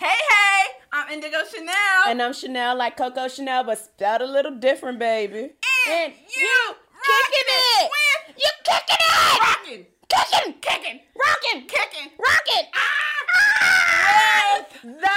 Hey, hey, I'm Indigo Chanel. And I'm Chanel like Coco Chanel, but spelled a little different, baby. And you kicking it. With You kicking it. rocking, Kicking. kicking, Rocking. kicking. Rocking. Ah! The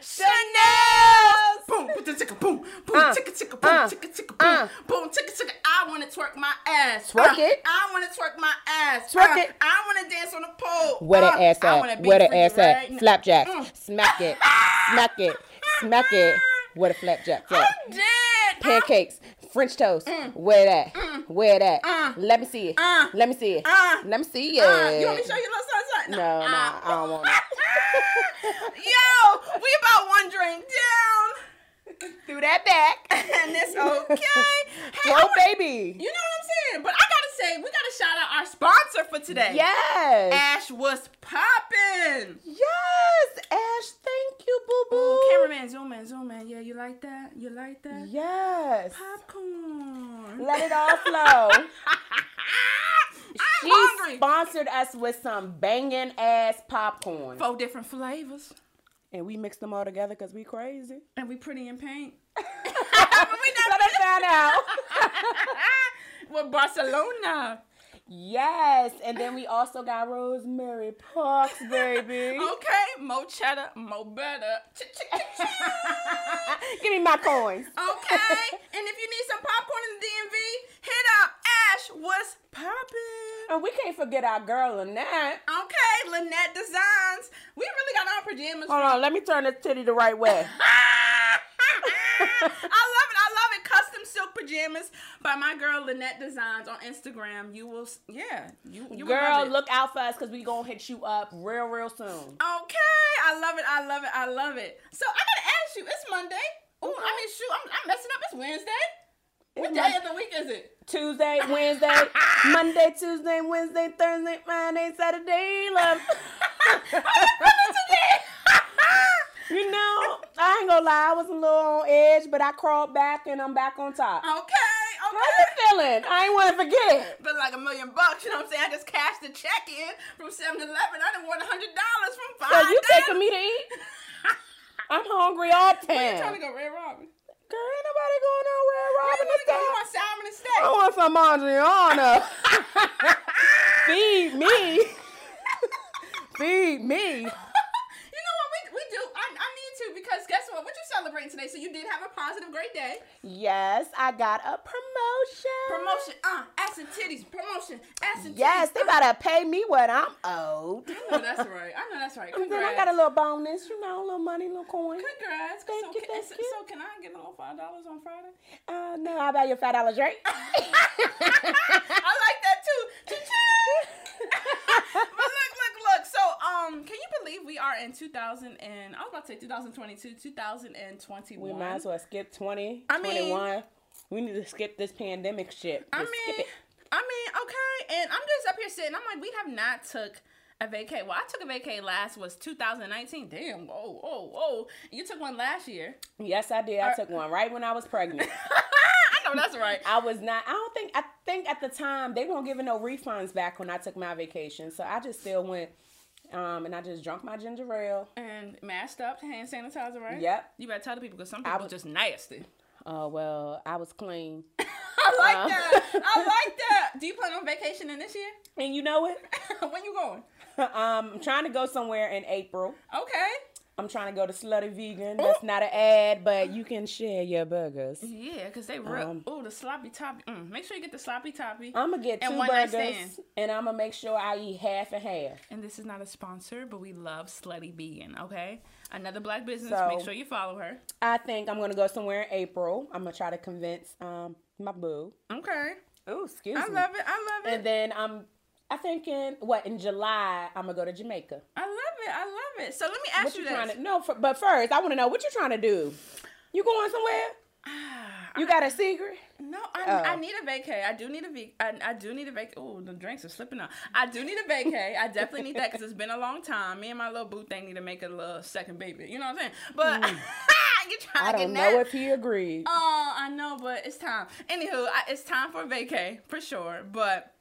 Chanels. Boom, ticka, boom, boom, Uh, ticka, ticka, boom, uh, ticka, ticka, boom, uh. boom, ticka, ticka. I want to twerk my ass. Twerk Uh, it. I want to twerk my ass. Twerk Uh, it. I want to dance on the pole. Where that Uh, ass at? Where that free ass at? Flapjack. Mm. Smack it. Smack it. Smack it. Where the flapjack at? I'm dead. Pancakes. French toast. Where that? Where that? Uh. Let me see it. Uh. Let me see it. Uh. Let me see it. Uh, you want me to show you a little something? No, no, Uh. I don't want it. Yo, we about one drink down. Through that back. and it's okay. Hey, wa- baby. You know what I'm saying? But I say, we gotta shout out our sponsor for today. Yes. Ash was popping. Yes. Ash, thank you, boo boo. Ooh, cameraman, zoom in, zoom in. Yeah, you like that? You like that? Yes. Popcorn. Let it all flow. She hungry. sponsored us with some banging ass popcorn. Four different flavors. And we mixed them all together because we crazy. And we pretty in paint. Let us find out. With Barcelona. yes. And then we also got Rosemary Parks, baby. Okay, more cheddar, more better. Give me my coins. Okay, and if you need some popcorn in the DMV, hit up Ash. What's poppin'? And we can't forget our girl Lynette. Okay, Lynette Designs. We really got our pajamas. Hold on, let me turn this titty the right way. I love it. I love it. Custom silk pajamas by my girl Lynette Designs on Instagram. You will, yeah, you, you will Girl, look out for us because we gonna hit you up real, real soon. Okay, I love it. I love it. I love it. So I gotta ask you. It's Monday. Ooh, I mean, shoot, I'm, I'm messing up. It's Wednesday. What It's day of the week is it? Tuesday, Wednesday, Monday, Tuesday, Wednesday, Thursday, Friday, Saturday, love. you know, I ain't gonna lie, I was a little on edge, but I crawled back and I'm back on top. Okay, How okay. you feeling? I ain't wanna forget. it. But like a million bucks, you know what I'm saying? I just cashed the check in from 7 Eleven. I done won $100 from five. So you days. taking me to eat? I'm hungry all the Where you trying to go, Red Robin? Girl, ain't nobody going nowhere, Where Robin. want this go? You time. want salmon and I want some Adriana. Feed me. Feed me. You know what? We, we do. I, I need to because guess what? What you celebrating today? So you did have a positive, great day. Yes, I got a promotion. Promotion, uh, ass and titties. Promotion, ass and titties. Yes, they uh. gotta pay me what I'm owed. I know that's right. I know that's right. And then I got a little bonus, you know, a little money, a little coin. Congrats. Thank so, you, can, thank so, you. so can I get a little five dollars on Friday? Uh, no, I'll buy you a five dollar drink. I like that too. Cha-ching. but look, look, look. So, um, can you believe we are in 2000 and I was about to say 2022, 2021. we might as well skip 20, I mean- 21. We need to skip this pandemic shit. I Just skip mean. I mean, okay, and I'm just up here sitting. I'm like, we have not took a vacay. Well, I took a vacay last was 2019. Damn, whoa, whoa, whoa. You took one last year. Yes, I did. I took one right when I was pregnant. I know that's right. I was not. I don't think. I think at the time they weren't giving no refunds back when I took my vacation, so I just still went. Um, and I just drunk my ginger ale. And masked up, hand sanitizer, right? Yep. You better tell the people because some people was- just nasty. Oh well, I was clean. I like Uh. that. I like that. Do you plan on vacation in this year? And you know it. when you going? um, I'm trying to go somewhere in April. Okay. I'm trying to go to Slutty Vegan. That's not an ad, but you can share your burgers. Yeah, because they real. Um, oh, the sloppy toppy. Mm, make sure you get the sloppy toppy. I'm gonna get two burgers, and I'm gonna make sure I eat half and half. and this is not a sponsor, but we love Slutty Vegan, okay? Another black business. So- make sure you follow her. I think I'm gonna go somewhere in April. I'm gonna try to convince um my boo. Okay. Oh, excuse I me. I love it. I love it. And then I'm, I think in what in July I'm gonna go to Jamaica. I love it. I love it. So let me ask What you you this. trying to? No, for, but first I want to know what you're trying to do. You going somewhere? Ah, You got a secret? No, I, Oh. I need a vacay. I do need a vac. I, I do need a vacay. Oh, the drinks are slipping out. I do need a vacay. I definitely need that because it's been a long time. Me and my little boo thing need to make a little second baby. You know what I'm saying? But you trying. I to don't get know that? if he agreed. Oh, I know, but it's time. Anywho, I, it's time for a vacay for sure. But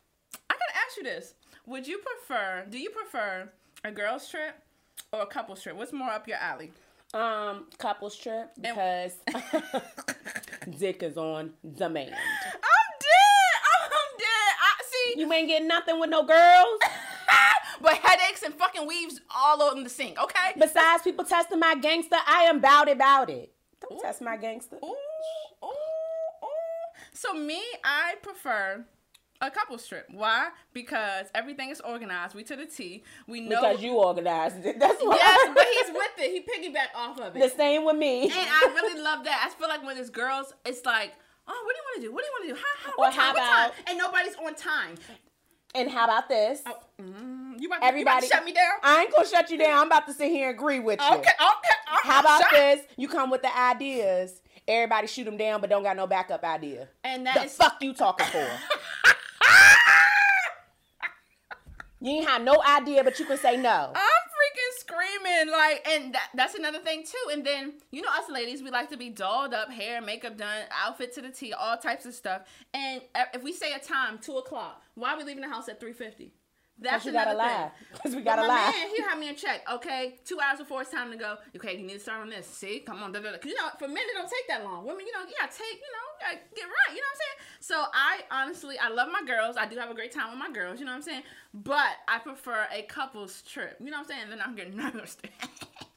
ask you this: Would you prefer? Do you prefer a girls trip or a couples trip? What's more up your alley? Um, couples trip because dick is on demand. I'm dead. I'm dead. I see. You ain't getting nothing with no girls. but headaches and fucking weaves all over the sink. Okay. Besides people testing my gangster, I am bout it, bout it. Don't test my gangster. Ooh, ooh, ooh. So me, I prefer a couples trip. Why? Because everything is organized. We to the T. We know Because you organized it. That's why. Yes, but he's with it. He piggyback off of it. the same with me. And I really love that. I feel like when it's girls, it's like, oh, what do you want to do? What do you want to do? How, how, Or time? how about- And nobody's on time. And how about this? Oh, mm, you, about to, Everybody, you about shut me down? I ain't gonna shut you down. I'm about to sit here and agree with you. Okay, okay. I'm- How about shocked. this? You come with the ideas. Everybody shoot them down, but don't got no backup idea. And that's The that is fuck you talking for? you ain't have no idea, but you can say no. I'm freaking screaming like, and that, that's another thing too. And then you know us ladies, we like to be dolled up, hair, makeup done, outfit to the T, all types of stuff. And if we say a time, two o'clock, why are we leaving the house at three fifty? That's you gotta lie. thing. Cause we gotta my lie. man, he had me in check. Okay, two hours before it's time to go. Okay, you need to start on this. See, come on. You know, for men, it don't take that long. Women, you know, yeah, take, you know, gotta get right. You know what I'm saying? So I honestly, I love my girls. I do have a great time with my girls. You know what I'm saying? But I prefer a couples trip. You know what I'm saying? Then I'm getting nervous.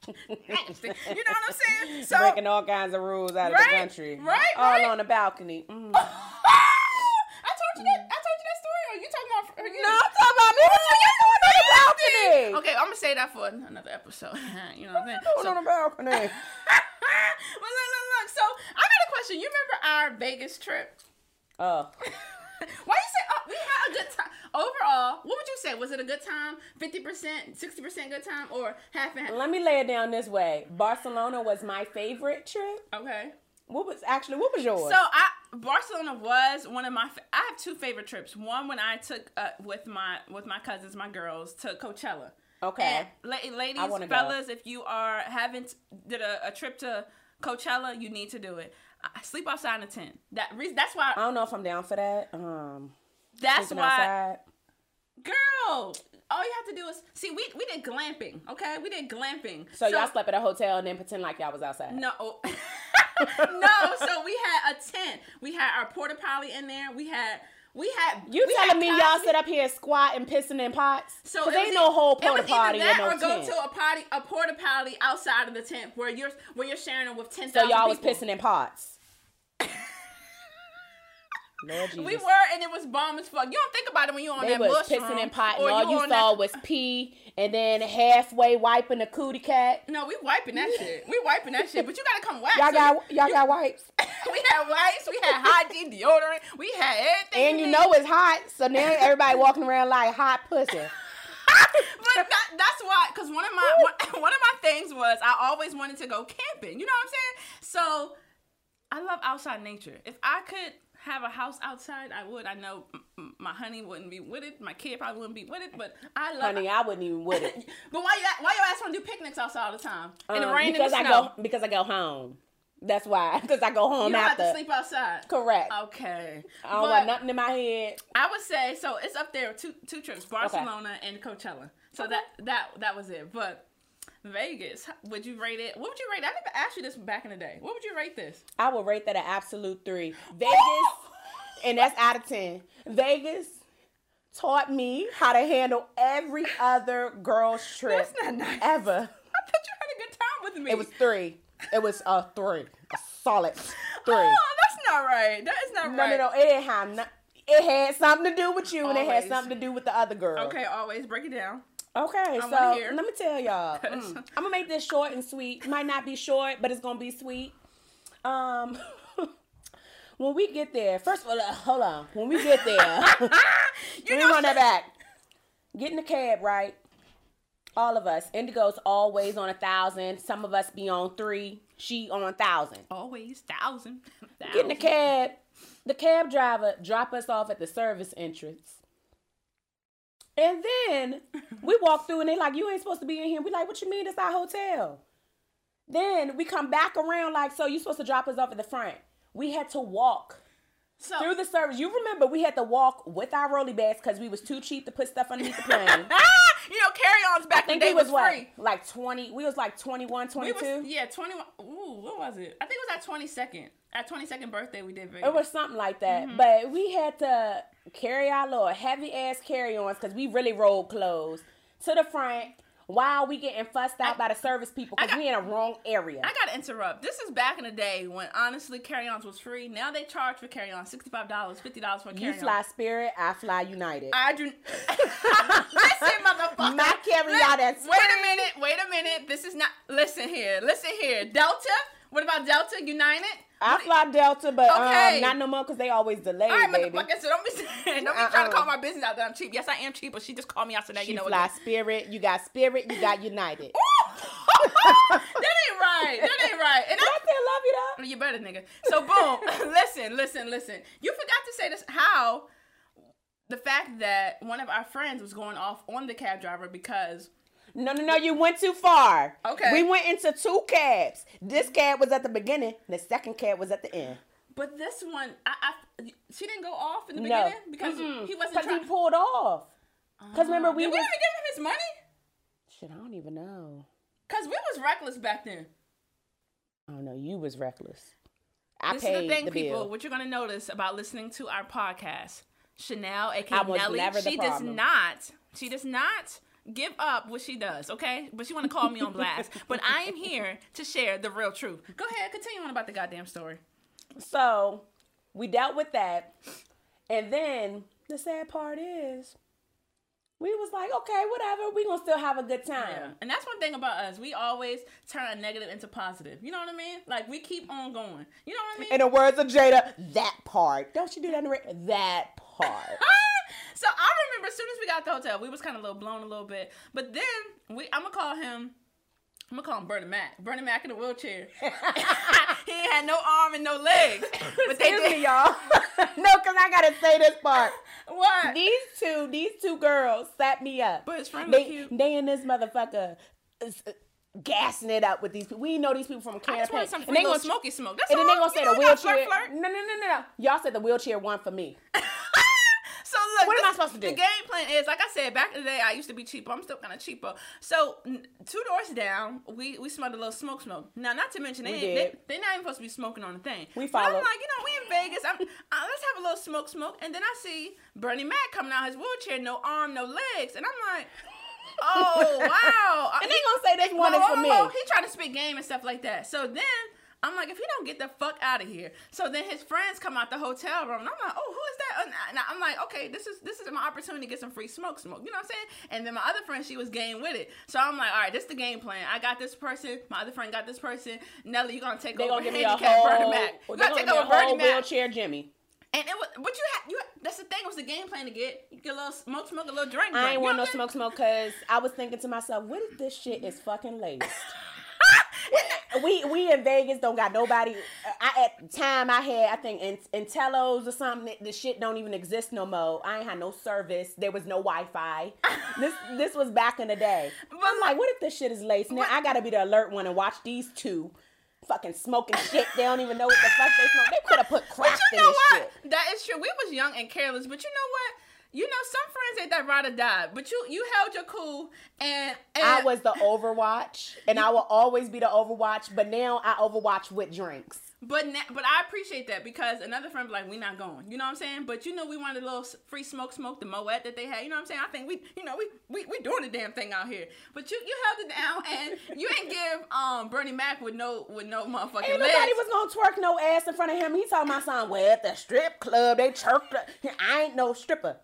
You know what I'm saying? So Breaking all kinds of rules out of the country. right, All right. on the balcony. Mm. I told you that. I told you that story. Or you talking about? You, No, I'm talking about me. What you doing on the balcony? Okay, I'm gonna say that for another episode. you know what I'm saying? Doing So- on the balcony. well, look, look, look. So I got a question. You remember our Vegas trip? Oh, Why you say oh, we had a good time overall? What would you say? Was it a good time? Fifty percent, sixty percent good time, or half and half? let me lay it down this way. Barcelona was my favorite trip. Okay. What was actually what was yours? So I Barcelona was one of my. I have two favorite trips. One when I took uh, with my with my cousins, my girls, to Coachella. Okay. And la- ladies, I wanna go. fellas, if you are haven't did a, a trip to Coachella, you need to do it. I sleep outside in a tent. That that's why. I don't know if I'm down for that. Um, that's why. outside. Girl, all you have to do is see. We we did glamping. Okay, we did glamping. So, y'all slept at a hotel and then pretend like y'all was outside. No. no, so we had a tent. We had our porta potty in there. We had we had You we telling had me y'all sit up here squatting, and pissing in pots? So it ain't no whole porta potty in no or go tent. to a potty a porta potty outside of the tent where you're where you're sharing it with ten So y'all was people. pissing in pots. Lord Jesus. We were, and it was bomb as fuck. You don't think about it when you're on They that was mushroom, pissing in pot, and all you on saw that- was pee, and then halfway wiping the cootie cat. No, we wiping that shit. We wiping that shit, but you gotta come wax. Y'all got y'all got wipes, we had wipes, we had high D deodorant, we had everything. and you need. know it's hot, so now everybody walking around like hot pussy. but that, that's why, because one of my one, one of my things was I always wanted to go camping. You know what I'm saying? So I love outside nature. If I could have a house outside, I would. I know my honey wouldn't be with it. My kid probably wouldn't be with it. But I love. Honey, I wouldn't even with it. But why you why your ass want to do picnics outside all the time in the Um, rain because and the I snow? go because I go home. That's why. Because I go home you don't have after. to sleep outside. Correct. Okay. I don't But want nothing in my head. I would say so. It's up there. Two two trips: Barcelona and Coachella. So that that that was it. But Vegas, would you rate it? What would you rate? I never asked you this back in the day. What would you rate this? I would rate that an absolute three. Vegas, and that's out of ten. Vegas taught me how to handle every other girl's trip That's not nice. ever. I thought you had a good time with me. It was three. It was a three, a solid three. Oh, that's not right. That is not no, right. no, no. It didn't have. No, it had something to do with you, and it had something to do with the other girl. Okay, always break it down. Okay, wanna so let me tell y'all. Mm. I'm gonna make this short and sweet. Might not be short, but it's gonna be sweet. Um, when we get there, first of all, uh, hold on. When we get there, You know, run that back. Get in the cab, right? All of us. Indigo's always on a thousand. Some of us be on three. She on a thousand. always thousand. Get in the cab. The cab driver drop us off at the service entrance. And then we walk through and they like, you ain't supposed to be in here. We like, what you mean? It's our hotel. Then we come back around like, so you supposed to drop us off at the front. We had to walk So through the service. You remember we had to walk with our rolly bags because we was too cheap to put stuff underneath the plane. you know, carry-ons back I in the day we was, was, what, free. like 20. We was like 21, We 22. was, yeah, 21. Ooh, what was it? I think it was our 22nd. Our 22nd birthday we did Vegas. It was something like that. Mm-hmm. But we had to carry our little heavy ass carry ons because we really rolled clothes to the front while we getting fussed out I- by the service people because we in a wrong area. I gotta interrupt. This is back in the day when honestly carry-ons was free. Now they charge for carry-on sixty-five dollars, fifty dollars for carry-on. You fly Spirit, I fly United. I do. listen, motherfucker. My carry-on is Wait a minute. Wait a minute. This is not. Listen here. Listen here. Delta. What about Delta United? I fly Delta, but Okay. um, not no more because they always delay, All right, baby. motherfucker. So don't be saying, don't be Uh-uh. trying to call my business out that I'm cheap. Yes, I am cheap, but she just called me out so now She you know fly what. Spirit, you got Spirit, you got United. that ain't right. That ain't right. And I I still love you though? You better, nigga. So boom. listen, listen, listen. You forgot to say this. How the fact that one of our friends was going off on the cab driver because No, no, no, you went too far. Okay. We went into two cabs. This cab was at the beginning, the second cab was at the end. but this one I, I she didn't go off in the No. beginning because Mm-mm. he wasn't Cause trying. he pulled off. Cause remember uh, we Did we was give him his money? shit. I don't even know. Cause we was reckless back then. I don't know. You was reckless. I this paid is the thing, the people. bill. What you're gonna notice about listening to our podcast, Chanel, aka Nelly, she does not. She does not give up what she does. Okay, but she want to call me on blast. but I am here to share the real truth. Go ahead, continue on about the goddamn story. So we dealt with that, and then the sad part is, we was like, okay, whatever. We gonna still have a good time. Yeah. And that's one thing about us. We always turn a negative into positive. You know what I mean? Like we keep on going. You know what I mean? In the words of Jada, that part. Don't you do that in the ra- that part. Ah! So I remember as soon as we got to the hotel, we was kind of a little blown a little bit. But then we, I'm gonna call him. I'm gonna call him Bernie Mac. Bernie Mac in a wheelchair. he had no arm and no legs. But they did. me, y'all. no, cause I gotta say this part. What? These two, these two girls sat me up. But his friend they, cute. they and this motherfucker is, uh, gassing it up with these people. We know these people from I just want some and they gonna smoky smoke. That's and then they gonna say You the know, we gotta wheelchair. Flirt, flirt. No, no, no, no, no. Y'all said the wheelchair one for me. So look, What am I supposed to do? The game plan is, like I said, back in the day, I used to be cheaper. I'm still kind of cheaper. So two doors down, we we smelled a little smoke, smoke. Now, not to mention they, We ain't- did. they are not even supposed to be smoking on the thing. We But I'm like, you know, we in Vegas. I'm, uh, let's have a little smoke, smoke. And then I see Bernie Mac coming out his wheelchair, no arm, no legs, and I'm like. Oh wow! And they gonna say they Whoa, for me. He trying to spit game and stuff like that. So then I'm like, if he don't get the fuck out of here. So then his friends come out the hotel room, and I'm like, oh, who is that? And I'm like, okay, this is this is my opportunity to get some free smoke, smoke. You know what I'm saying? And then my other friend, she was game with it. So I'm like, all right, this is the game plan. I got this person. My other friend got this person. Nelly, you gonna take They over gonna give me a handicap whole. Bernie Mac. You gonna gotta take over Bernie Mac. wheelchair Jimmy. And it was, but you had, you had, that's the thing was the game plan to get you get a little smoke, smoke, a little drink. I ain't want no smoke, smoke, cause I was thinking to myself, what if this shit is fucking laced? we we in Vegas don't got nobody. I at the time I had I think in Intellos or something. The shit don't even exist no more. I ain't had no service. There was no Wi Fi. this this was back in the day. But I'm like, what if this shit is laced? Now I gotta be the alert one and watch these two. Fucking smoking shit. They don't even know what the fuck they smoke. They could have put But crack you in know this what? shit. That is true. We was young and careless, but you know what? You know, some friends ain't that ride or die. But you you held your cool and, and I was the Overwatch, and I will always be the Overwatch. But now I Overwatch with drinks. But na- but I appreciate that because another friend be like, we not going. You know what I'm saying? But you know, we wanted a little free smoke, smoke the Moet that they had. You know what I'm saying? I think we, you know, we we, we doing the damn thing out here. But you you held it down and you ain't give um Bernie Mac with no with no motherfucking Ain't legs. nobody was gonna twerk no ass in front of him. He talking about something. Well, at the strip club, they chirped. I ain't no stripper.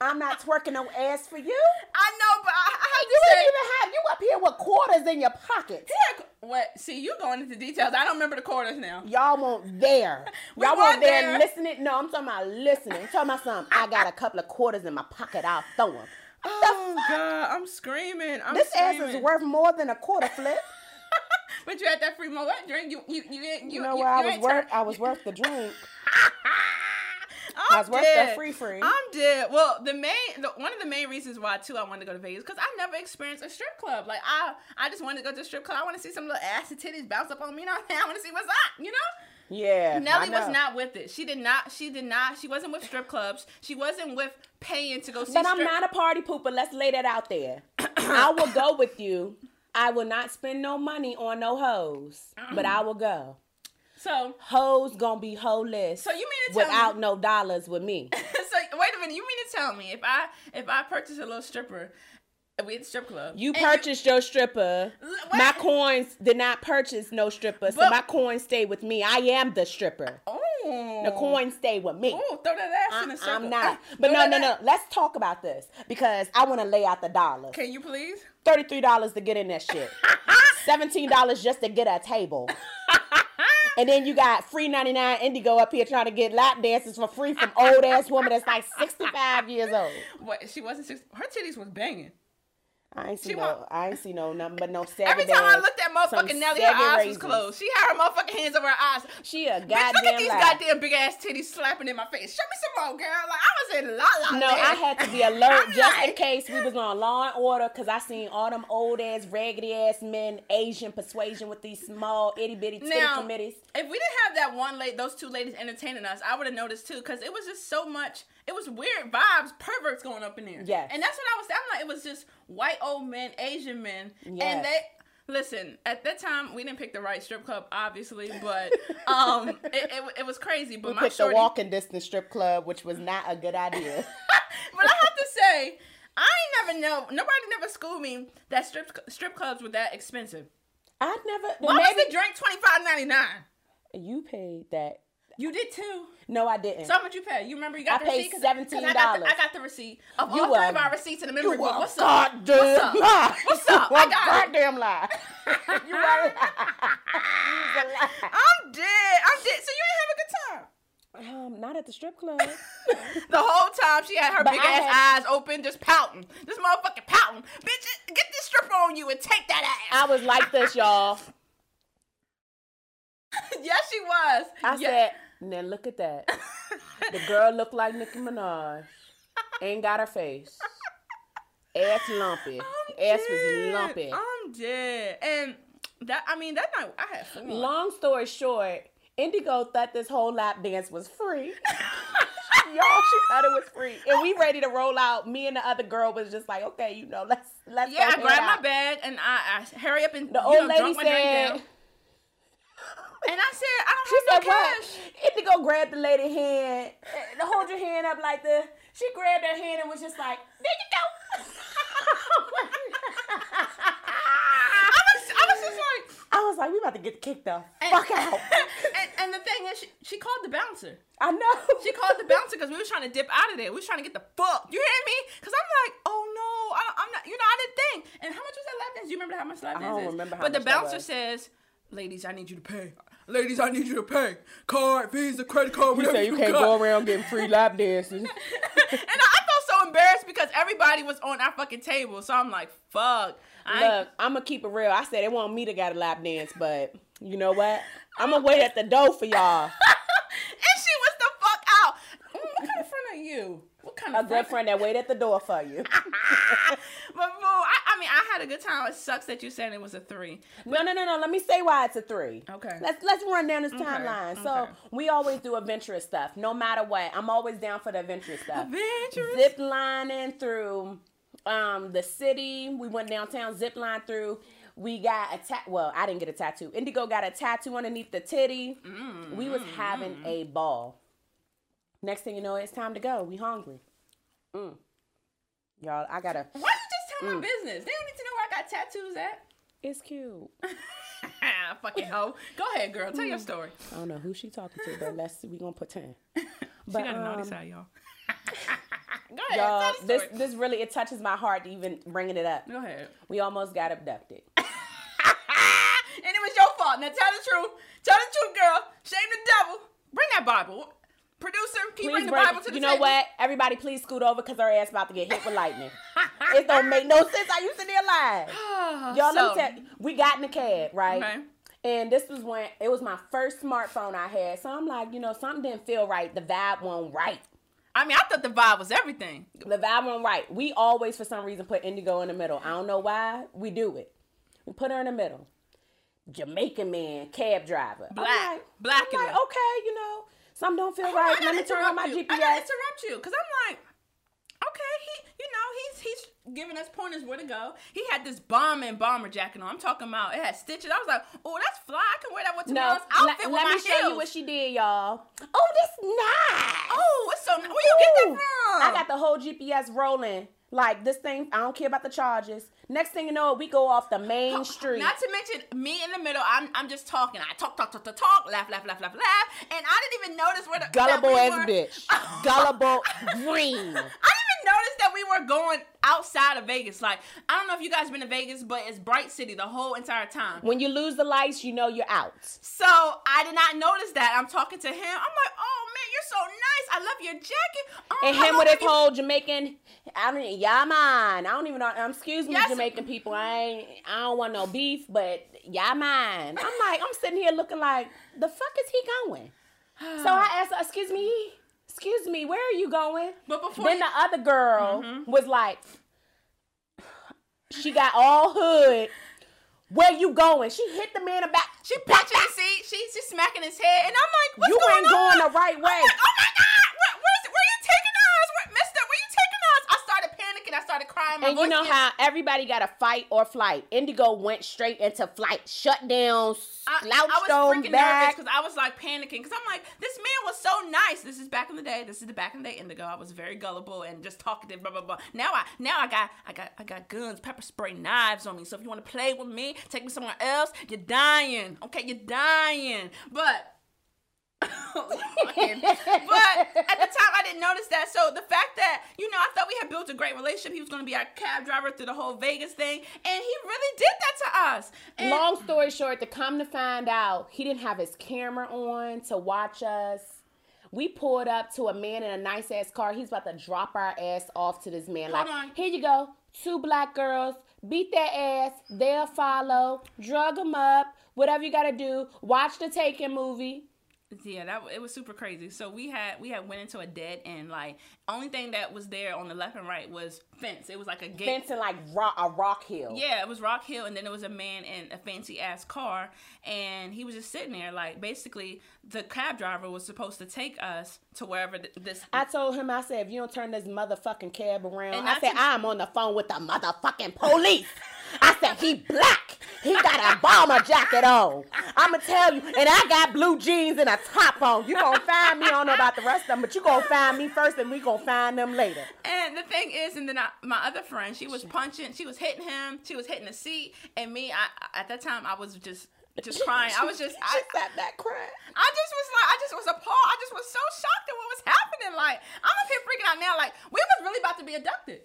I'm not twerking no ass for you. I know, but I, I have You say, even have you up here with quarters in your pockets. Yeah, what? See, you going into details. I don't remember the quarters now. Y'all won't there. Y'all weren't won't there, there. listening. No, I'm talking about listening. I'm talking about something. I got a couple of quarters in my pocket. I'll throw them. Oh God, I'm screaming. I'm This ass is worth more than a quarter flip. But you had that free Moet drink. You you you you, You know you, what? I was worth. turn- I was worth the drink. I'm was worth dead. free free. I'm dead. Well, the main, the, one of the main reasons why too I wanted to go to Vegas because I never experienced a strip club. Like I, I just wanted to go to a strip club. I want to see some little ass and titties bounce up on me. You know, I'm saying? I want to see what's up. You know. Yeah, Nelly was not with it. She did not. She did not. She wasn't with strip clubs. She wasn't with paying to go see. But I'm not a party pooper. Let's lay that out there. I will go with you. I will not spend no money on no hoes, but I will go. So, Hoes gonna be holeless so you mean to tell without me? no dollars with me. so wait a minute. You mean to tell me if I if I purchase a little stripper, we at the strip club. You and purchased your stripper. L- My coins did not purchase no stripper, so my coins stay with me. I am the stripper. Oh, The coins stay with me. Oh, throw that ass in I, the uh-uh, circle. I'm not. But no, no, no. ass- Let's talk about this because I want to lay out the dollars. Can you please? Thirty-three dollars to get in that shit. Seventeen dollars just to get a table. And then you got free 99 Indigo up here trying to get lap dances for free from old ass woman that's like 65 years old. What? She wasn't six. Her titties was banging. I ain't see She no, wa- I ain't see no nothing but no seven Every time I looked at motherfucking Nelly, her eyes was closed. She had her motherfucking hands over her eyes. She a Bitch, goddamn look at these lie. goddamn big ass titties slapping in my face. Show me some more, girl. Like I was in la la. No, land. I had to be alert just in case we was on Law and Order because I seen all them old ass, raggedy ass men, Asian persuasion with these small itty bitty titty Now, committees. if we didn't have that one lady, those two ladies entertaining us, I would have noticed too, because it was just so much. It was weird vibes, perverts going up in there. Yeah, and that's what I was. I'm like, it was just white old men, Asian men, Yes. and they. Listen, at that time we didn't pick the right strip club, obviously, but um, it, it, it was crazy. But We my picked the walking distance strip club, which was not a good idea. but I have to say, I ain't never know. Nobody never schooled me that strip strip clubs were that expensive. I never. Why was maybe the drink twenty five ninety nine? you paid that. You did too. No, I didn't. So how much you pay? You remember you got I the paid receipt? 'Cause- 'cause I got $17. I got the receipt of You all three of our receipts in the memory you book. What's up? What's up? lie. What's up? I got it. goddamn lie. you are a lie. I'm dead. I'm dead. So you didn't have a good time. Um, not at the strip club. The whole time she had her But big I ass had- eyes open, just pouting. This motherfucking pouting. Bitch, get this stripper on you and take that ass. I was like this, y'all. yes, she was. I Yeah. said, now look at that. The girl looked like Nicki Minaj. Ain't got her face. Ass lumpy. I'm Ass was lumpy. I'm dead. And that, I mean, that night I had fun. Long story short, Indigo thought this whole lap dance was free. Y'all, she thought it was free, and we ready to roll out. Me and the other girl was just like, okay, you know, let's let's. yeah, I grabbed my bag and I, I hurry up and The old know, lady drunk my drink said. And I said, I don't have said, no "What?" cash. Indigo grabbed the lady hand, uh, hold your hand up like this. She grabbed her hand and was just like, "There you go." I was, I was just like, I was like, "We about to get kicked the and, fuck out." and, and the thing is, she, she called the bouncer. I know. She called the bouncer because we was trying to dip out of there. We was trying to get the fuck. You hear me? Because I'm like, oh no, I, I'm not. You know, I didn't think. And how much was that lap dance? Do you remember how much lap I don't is? remember how But the much that bouncer says, ladies, I need you to pay. Ladies, I need you to pay. Card, Visa, credit card, You whatever say you can't got. go around getting free lap dances. and I, I felt so embarrassed because everybody was on our fucking table. So I'm like, fuck. I Look, I'm gonna keep it real. I said it want me to got a lap dance, but you know what? I'm gonna wait at the door for y'all. and she was the fuck out. Mm, What kind of friend are you? What kind of A of good friend that wait at the door for you. but boo, I, I mean, I had a good time. It sucks that you said it was a three. No, no, no, no. Let me say why it's a three. Okay. Let's let's run down this timeline. So okay. we always do adventurous stuff, no matter what. I'm always down for the adventurous stuff. Adventurous. Zip lining through um the city. We went downtown, zip line through. We got a tat. Well, I didn't get a tattoo. Indigo got a tattoo underneath the titty. We was having a ball. Next thing you know, it's time to go. We hungry. Mm. Y'all, I gotta. Why you just tell Mm. my business? They don't need to know where I got tattoos at. It's cute. Fucking hoe. Go ahead, girl. Tell Mm. your story. I don't know who she talking to, but let's see. We gonna pretend. she But, got a naughty um, side, y'all. Go ahead. Y'all, tell the this this really it touches my heart to even bringing it up. Go ahead. We almost got abducted. and it was your fault. Now tell the truth. Tell the truth, girl. Shame the devil. Bring that Bible. Producer, can you Please bring the Bible to the you know table? what? Everybody, please scoot over because her ass about to get hit with lightning. it don't make no sense. I used to be alive. Y'all, so, let me tell you, we got in the cab, right? Okay. And this was when it was my first smartphone I had. So I'm like, you know, something didn't feel right. The vibe wasn't right. I mean, I thought the vibe was everything. The vibe wasn't right. We always, for some reason, put Indigo in the middle. I don't know why. We do it. We put her in the middle. Jamaican man, cab driver. Black. I'm like, Black I'm like, okay, you know, something don't feel right. Let me turn on my you. I gotta interrupt you because I'm like, okay, he, you know, he's he's giving us pointers where to go. He had this bomb and bomber jacket on. I'm talking about it had stitches. I was like, oh, that's fly. I can wear that with No, tomorrow's let, outfit with let my me show heels. you what she did, y'all. Oh, this nice. oh, it's so. Where you get that from? I got the whole GPS rolling. Like this thing, I don't care about the charges. Next thing you know, we go off the main street. Not to mention me in the middle. I'm I'm just talking. I talk talk talk talk talk. Laugh laugh laugh laugh laugh. And I didn't even notice where the Gullible we as were- bitch. Gullible green. I notice that we were going outside of Vegas. Like I don't know if you guys been to Vegas, but it's Bright City the whole entire time. When you lose the lights, you know you're out. So I did not notice that. I'm talking to him. I'm like, oh man, you're so nice. I love your jacket. Oh, And him with his you- whole Jamaican, I mean, yeah, man. I don't even know. Um, excuse me, Yes. Jamaican people. I ain't, I don't want no beef, but yeah, man. I'm like, I'm sitting here looking like, the fuck is he going? So I asked, excuse me, excuse me, where are you going? But before Then you- the other girl Mm-hmm. was like, she got all hood. Where you going? She hit the man about. she punching the seat. She she's smacking his head, and I'm like, what's You going ain't going the right way. like, oh my god, crying. My And you know how everybody got a fight or flight. Indigo went straight into flight, shut down, I, slouched I was on freaking nervous because I was like panicking because I'm like, this man was so nice. This is back in the day. This is the back in the day Indigo. I was very gullible and just talkative. Blah blah blah. Now I now I got I got I got guns, pepper spray, knives on me. So if you want to play with me, take me somewhere else. You're dying. Okay, you're dying. But. But at the time I didn't notice that. So the fact that you know I thought we had built a great relationship. He was going to be our cab driver through the whole Vegas thing, and he really did that to us. And Long story short, to come to find out, he didn't have his camera on to watch us. We pulled up to a man in a nice ass car. He's about to drop our ass off to this man. Hold like, on. here you go. Two black girls. Beat their ass. They'll follow. Drug them up. Whatever you gotta do. Watch the Taken movie. Yeah, that it was super crazy. So we had we had went into a dead end. Like only thing that was there on the left and right was fence. It was like a gate. and like rock, a rock hill. Yeah, it was Rock Hill, and then there was a man in a fancy ass car, and he was just sitting there. Like basically, the cab driver was supposed to take us to wherever th- this. I told him, I said, if you don't turn this motherfucking cab around, And I said, I'm on the phone with the motherfucking police. I said, he black. He got a bomber jacket on. I'ma tell you, and I got blue jeans and a top on. You gonna find me, I don't know about the rest of them, but you gonna find me first and we gonna find them later. And the thing is, and then I, my other friend, she was punching, she was hitting him, she was hitting the seat, and me, I at that time I was just just crying. I was just she I, sat back crying. I just was like, I just was appalled. I just was so shocked at what was happening. Like, I'm up here freaking out now. Like, we was really about to be abducted.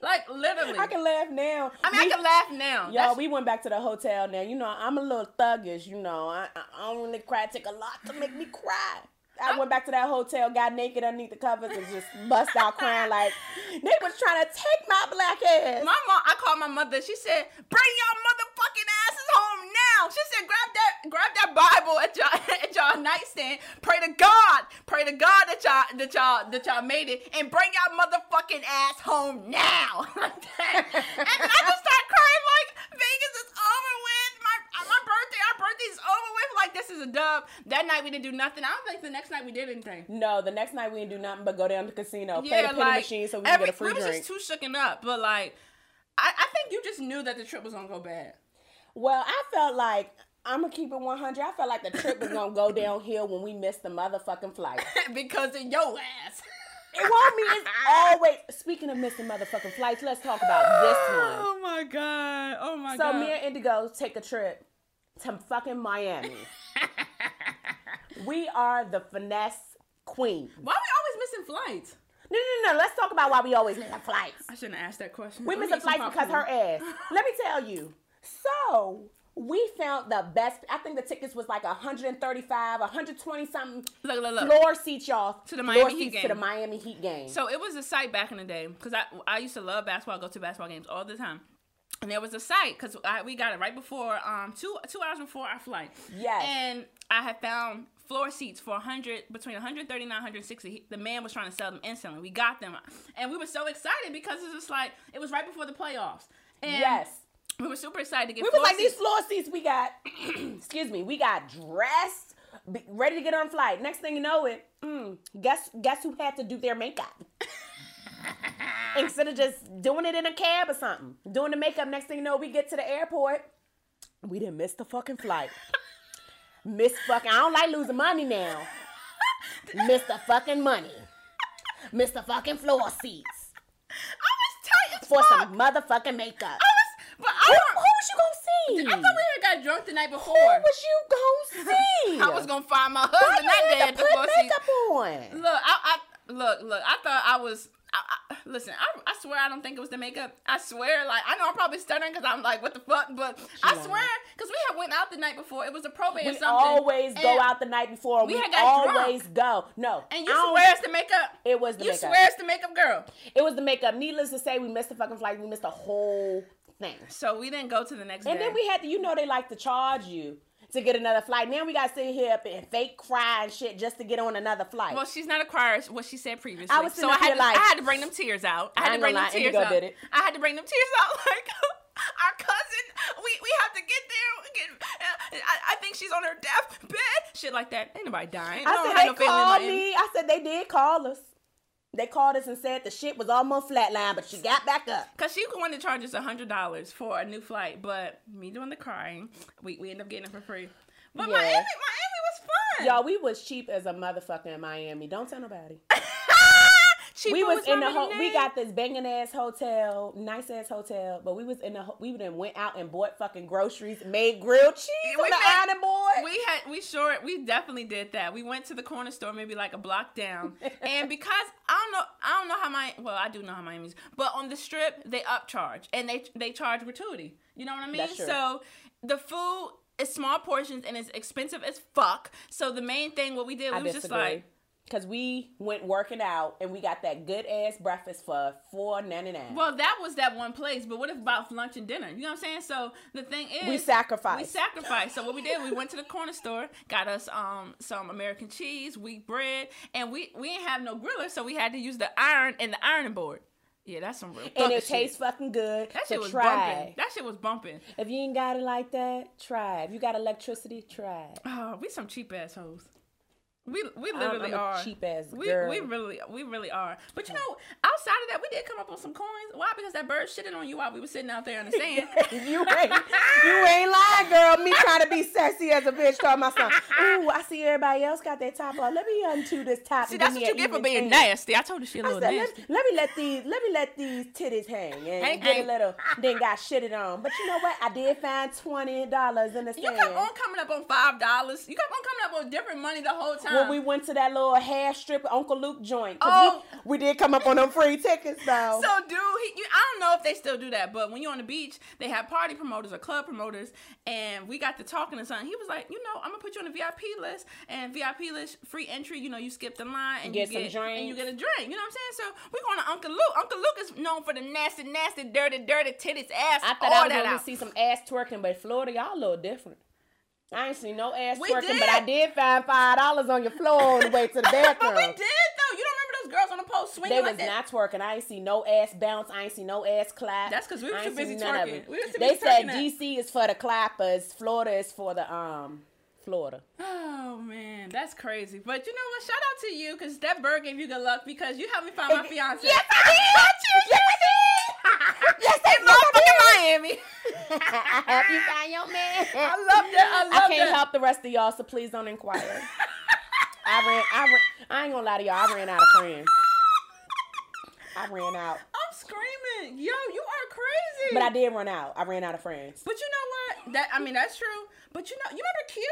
Like, literally. I can laugh now. I mean, I can laugh now. Y'all, That's- we went back to the hotel now. You know, I'm a little thuggish, you know. I, I don't really cry. It take a lot to make me cry. I went back to that hotel, got naked underneath the covers, and just bust out crying like they was trying to take my black ass. my mom, I called my mother. She said, "Bring y'all motherfucking asses home now." She said, "Grab that, grab that Bible at y'all at y'all nightstand. Pray to God, to God that y'all that y'all that y'all made it, and bring y'all motherfucking ass home now." like that. And I just started crying like Vegas is over with. My uh, my birthday, our birthday's over with. Like this is a dub. That night we didn't do nothing. I don't think the next night we did anything. no, the next night we didn't do nothing but go down to the casino, play Yeah, the penny machine so we can every, get a free we was drink. just too shooken up. But like, I, I think you just knew that the trip was gonna go bad. well, I felt like I'm gonna keep it 100. I felt like the trip was gonna go downhill when we missed the motherfucking flight. because of your ass. It won't me. It's always speaking of missing motherfucking flights. Let's talk about this one. Oh my god. Oh my So god. So me and Indigo take a trip to fucking Miami. we are the finesse queen. Why are we always missing flights? No, no, no. Let's talk about why we always miss flights. I shouldn't ask that question. We miss a flight because her ass. Let me tell you. So we found the best. I think the tickets was like 135, 120 something Look, look, look. floor seats, y'all. To the Miami Heat seats to game. the Miami Heat game. So it was a site back in the day because I I used to love basketball. I Go to basketball games all the time. And there was a site because we got it right before um two two hours before our flight. Yes. And I had found floor seats for 100 between 139 160 He- the man was trying to sell them instantly we got them and we were so excited because it's just like it was right before the playoffs and yes. We were super excited to get. We were like these floor seats. We got, excuse me, we got dressed, ready to get on flight. Next thing you know, it. Mm, guess guess who had to do their makeup instead of just doing it in a cab or something, doing the makeup. Next thing you know, we get to the airport. We didn't miss the fucking flight. miss fucking. I don't like losing money now. miss the fucking money. Miss the fucking floor seats I was tight for fuck. some motherfucking makeup. I Who, I who was you gonna see? I thought we had got drunk the night before. Who was you gonna see? I was gonna find my husband. Why you had to put makeup on? Look, I, I look, look. I thought I was. I, I, listen, I, I swear I don't think it was the makeup. I swear, like I know I'm probably stuttering because I'm like, what the fuck? But I swear, because we had went out the night before. It was a probate or We something. always go out the night before. we We, had got always go. No, And you don't- swear it's the makeup. it was the makeup. you makeup. swear it's the makeup girl. It was the makeup. Needless to say, we missed the fucking flight. We missed the whole thing. So we didn't go to the next And day. then we had to, you know, they like to charge you to get another flight. Now we got to sit here up and fake cry and shit just to get on another flight. Well, she's not a crier. What she said previously. I was so I had, to, like- I had to bring them tears out. I I had to bring them lie, tears out. did it. I had to bring them tears out. Like our cousin, we we have to get there. Get, uh, I, I think she's on her deathbed. Shit like that. Ain't nobody dying. I don't said they no called me. I said they did call us. They called us and said the shit was almost flatline, but she got back up. Cause she wanted to charge us a hundred dollars for a new flight, but me doing the crying, we we end up getting it for free. But Yeah. Miami, Miami was fun. Y'all, we was cheap as a motherfucker in Miami. Don't tell nobody. We was in the ho- we got this banging ass hotel, nice ass hotel, but we was in the ho- we then went out and bought fucking groceries, made grilled cheese We on the made- ironing board. We had we sure we definitely did that. We went to the corner store maybe like a block down, and because I don't know I don't know how my well I do know how Miami's, but on the strip they upcharge and they they charge gratuity. You know what I mean? That's true. So the food is small portions and it's expensive as fuck. So the main thing what we did we I was just like. Cause we went working out and we got that good ass breakfast for four ninety nine. Well, that was that one place, but what if about lunch and dinner? You know what I'm saying? So the thing is, We sacrificed. We sacrificed. So what we did, we went to the corner store, got us um some American cheese, wheat bread, and we we didn't have no griller, so we had to use the iron and the ironing board. Yeah, that's some real. and it shit. tastes fucking good. That shit was try. bumping. That shit was bumping. If you ain't got it like that, try. If you got electricity, try. Oh, we some cheap assholes. We we I'm- literally I'm are cheap-ass We girl. we really we really are. But you know, outside of that, we did come up with some coins. Why? Because that bird shitted on you while we were sitting out there in the sand. you ain't you ain't lying, girl. Me trying to be sexy as a bitch talking my son. Ooh, I see everybody else got their top on. Let me undo this top. See, that's what you get for being nasty. I told her she a little said, nasty. let, let me let these let me let these titties hang and Hang, get hang. a little then got shitted on. But you know what? I did find twenty dollars in the sand. You kept on coming up on five dollars. You kept on coming up on different money the whole time. When we went to that little hair strip Uncle Luke joint. Oh. we, we did come up on them free tickets though. so, dude, he, you, I don't know if they still do that, but when you're on the beach, they have party promoters or club promoters, and we got to talking to something. He was like, you know, I'm gonna put you on the VIP list, and VIP list free entry. You know, you skip the line and Get you some get and you drinks. get a drink. You know what I'm saying? So we going to Uncle Luke. Uncle Luke is known for the nasty, nasty, dirty, dirty titties, ass. I thought all I was that gonna out. see some ass twerking, but Florida, y'all a little different. I ain't seen no ass We twerking, did. but I did find five dollars on your floor on the way to the bathroom. but we did though. You don't remember those girls on the post swinging They like was that? not twerking. I ain't see no ass bounce. I ain't see no ass clap. That's because we were too busy twerking. We too they busy said twerking. DC is for the clappers. Florida is for the um Florida. Oh man, that's crazy. But you know what? Shout out to you because that bird gave you good luck because you helped me find my fiance. Yes, I did. Yes, I did. Yes, I in motherfucking Miami. I help you find your man. I love that. I love I can't that. help the rest of y'all, so please don't inquire. I ran, I ran, I ain't gonna lie to y'all. I ran out of friends. I ran out, I'm screaming, yo, you are crazy. but I did run out. I ran out of friends. But you know what? That I mean, that's true. But you know, you remember Q?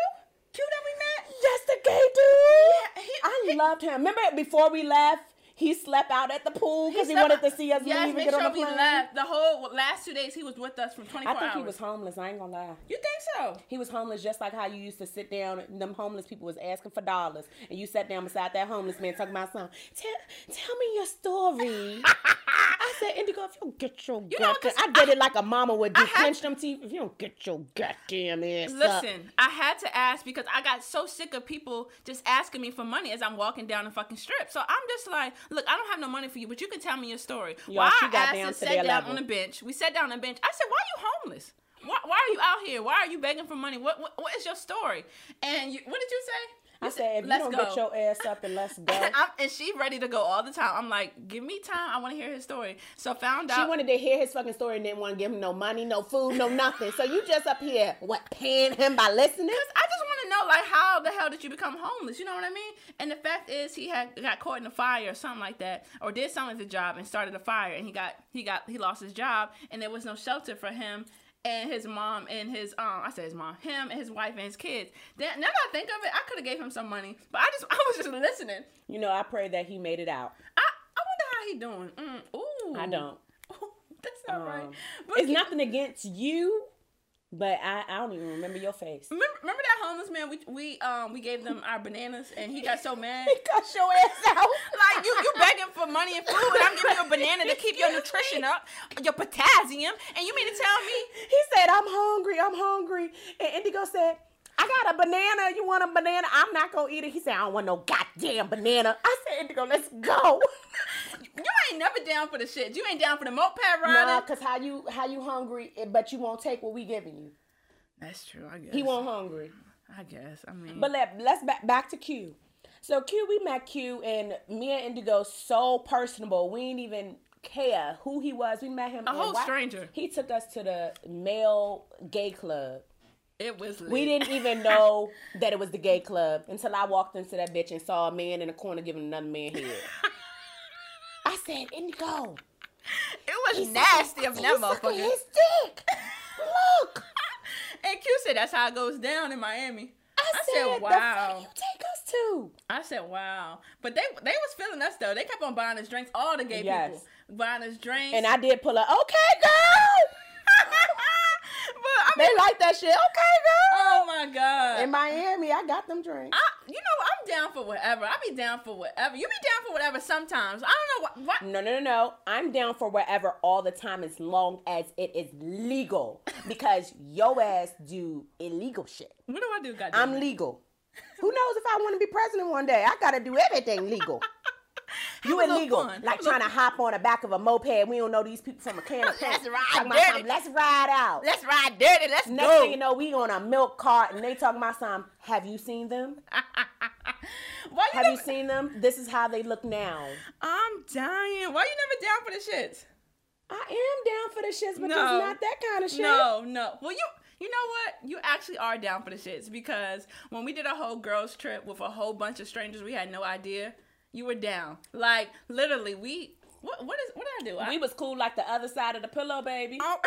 Q that we met? Yes, the gay dude. Yeah, he- I he- loved him. Remember before we left, he slept out at the pool because he, slept- wanted to see us yes, leave and get sure on the plane. left. The whole last two days, he was with us from 24 I think hours. he was homeless. I ain't gonna lie. You think so? He was homeless just like how you used to sit down and them homeless people was asking for dollars and you sat down beside that homeless man talking about something. Tell, tell me your story. I said, Indigo, if you don't get your You I did it like a mama would do. Clench them teeth. If you don't get your goddamn ass up. Listen, I had to ask because I got so sick of people just asking me for money as I'm walking down the fucking strip. So I'm just like, look, I don't have no money for you, but you can tell me your story. Why she I got asked down to sat down level. on the bench. We sat down on the bench. I said, why are you homeless? Why, why are you out here? Why are you begging for money? What what, what is your story? And you, what did you say? I said, if you let's don't go. get your ass up and let's go. and, I'm, and she ready to go all the time. I'm like, give me time. I want to hear his story. So found out. She wanted to hear his fucking story and didn't want to give him no money, no food, no nothing. So you just up here, what, paying him by listening? I just know, like, how the hell did you become homeless? You know what I mean? And the fact is, he had got caught in a fire or something like that, or did something at the job and started a fire, and he got he got he lost his job, and there was no shelter for him and his mom and his um I said his mom, him and his wife and his kids. Then now that I think of it, I could have gave him some money, but I just I was just listening. You know, I pray that he made it out. I I wonder how he doing. Mm, ooh, I don't. That's not right. Um, But It's he- nothing against you, but I, I don't even remember your face. Remember, remember that homeless man? We we um we gave them our bananas, and he got so mad. He cut your ass out. Like you, you begging for money and food, and I'm giving you a banana to keep your nutrition up, your potassium, and you mean to tell me? He said, I'm hungry, I'm hungry. And Indigo said, I got a banana. You want a banana? I'm not going to eat it. He said, I don't want no goddamn banana. I said, Indigo, let's go. You ain't never down for the shit. You ain't down for the moped riding. nah, because how you, how you hungry, but you won't take what we giving you. That's true. I guess. He won't hungry. I guess. I mean, But let, let's back, back to Q. So Q, we met Q, and me and Indigo so personable. We didn't even care who he was. We met him. A whole stranger. He took us to the male gay club. it was. Lit. We didn't even know that it was the gay club until I walked into that bitch and saw a man in the corner giving another man head. Said, Indigo. It was he's nasty of that motherfucker. his dick. Look. And Q said that's how it goes down in Miami. I, I said, said, wow. you take us to? I said, wow. But they they was feeling us though. They kept on buying us drinks. All the gay Yes. people buying us drinks. And I did pull up, okay, girl. but I They like that shit. Okay, girl. oh my god. In Miami, I got them drinks. I, you down for whatever. I be down for whatever. You be down for whatever sometimes. I don't know what. what No, no, no, no. I'm down for whatever all the time as long as it is legal. Because yo ass do illegal shit. what do I do? Goddamn I'm legal. Who knows if I want to be president one day? I gotta do everything legal. You Have a little illegal, like trying to hop on the back of a moped. We don't know these people from a can of Let's paint. ride Talking dirty. something, Let's ride out. Let's ride dirty. Let's Next go. thing you know, we on a milk cart and they talking about some. Have you seen them? Why you Have you seen them? This is how they look now. I'm dying. Why you never down for the shits? I am down for the shits, but No. just not that kind of shit. No, no. Well, you you know what? You actually are down for the shits because when we did a whole girls trip with a whole bunch of strangers, we had no idea. You were down. Like literally, we what what is what did I do? I, We was cool like the other side of the pillow, baby. Oh.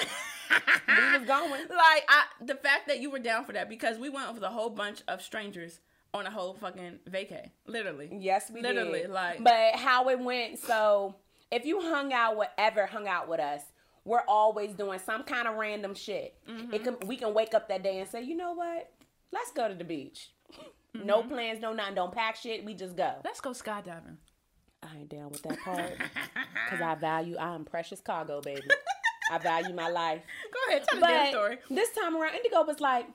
We was going. Like I, the fact that you were down for that because we went with a whole bunch of strangers on a whole fucking vacay, literally. Yes, we Literally, did. like- but how it went. So if you hung out whatever hung out with us, we're always doing some kind of random shit. Mm-hmm. It can we can wake up that day and say, you know what? Let's go to the beach. Mm-hmm. No plans, no nothing. Don't pack shit. We just go. Let's go skydiving. I ain't down with that part because I value. I'm precious cargo, baby. I value my life. Go ahead, tell the damn story. this time around, Indigo was like,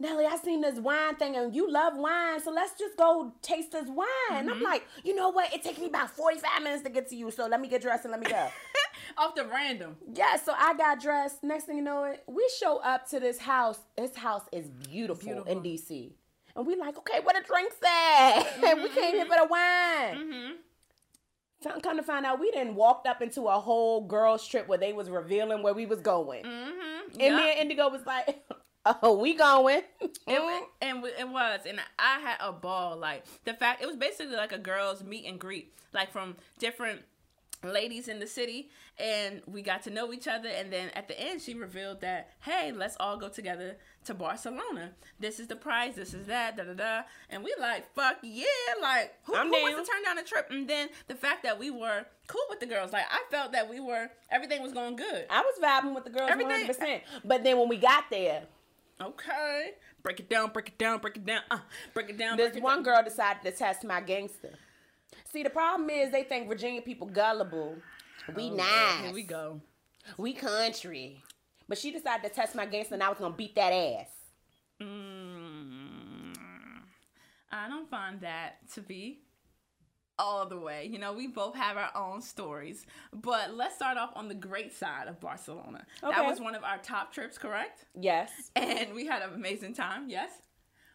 Nelly, I seen this wine thing and you love wine, so let's just go taste this wine. Mm-hmm. I'm like, you know what? It takes me about 45 minutes to get to you, so let me get dressed and let me go. Off the random. yeah, so I got dressed. Next thing you know, it we show up to this house. This house is beautiful, Beautiful. in DC. And we like, okay, where the drinks at? And we came here for the wine. Mm-hmm. Come to find out, we didn't walked up into a whole girls trip where they was revealing where we was going. Mm-hmm. And me and Indigo was like, oh, we going. It, and it was, and I had a ball. Like the fact, it was basically like a girls' meet and greet, like from different ladies in the city, and we got to know each other. And then at the end, she revealed that, hey, let's all go together to Barcelona. This is the prize. This is that. Da da da. And we like, fuck yeah! Like who, who wants to turn down a trip? And then the fact that we were cool with the girls, like I felt that we were, everything was going good. I was vibing with the girls Everything- 100%. But then when we got there, Okay, break it down, break it down, break it down, uh, break it down. this break it one down. girl decided to test my gangster. See, the problem is they think Virginia people gullible. We Oh, nice. Here we go. We country. But she decided to test my gangster and I was gonna beat that ass. Mm, I don't find that to be all the way. You know, we both have our own stories. But let's start off on the great side of Barcelona. That was one of our top trips, correct? Yes. And we had an amazing time, yes?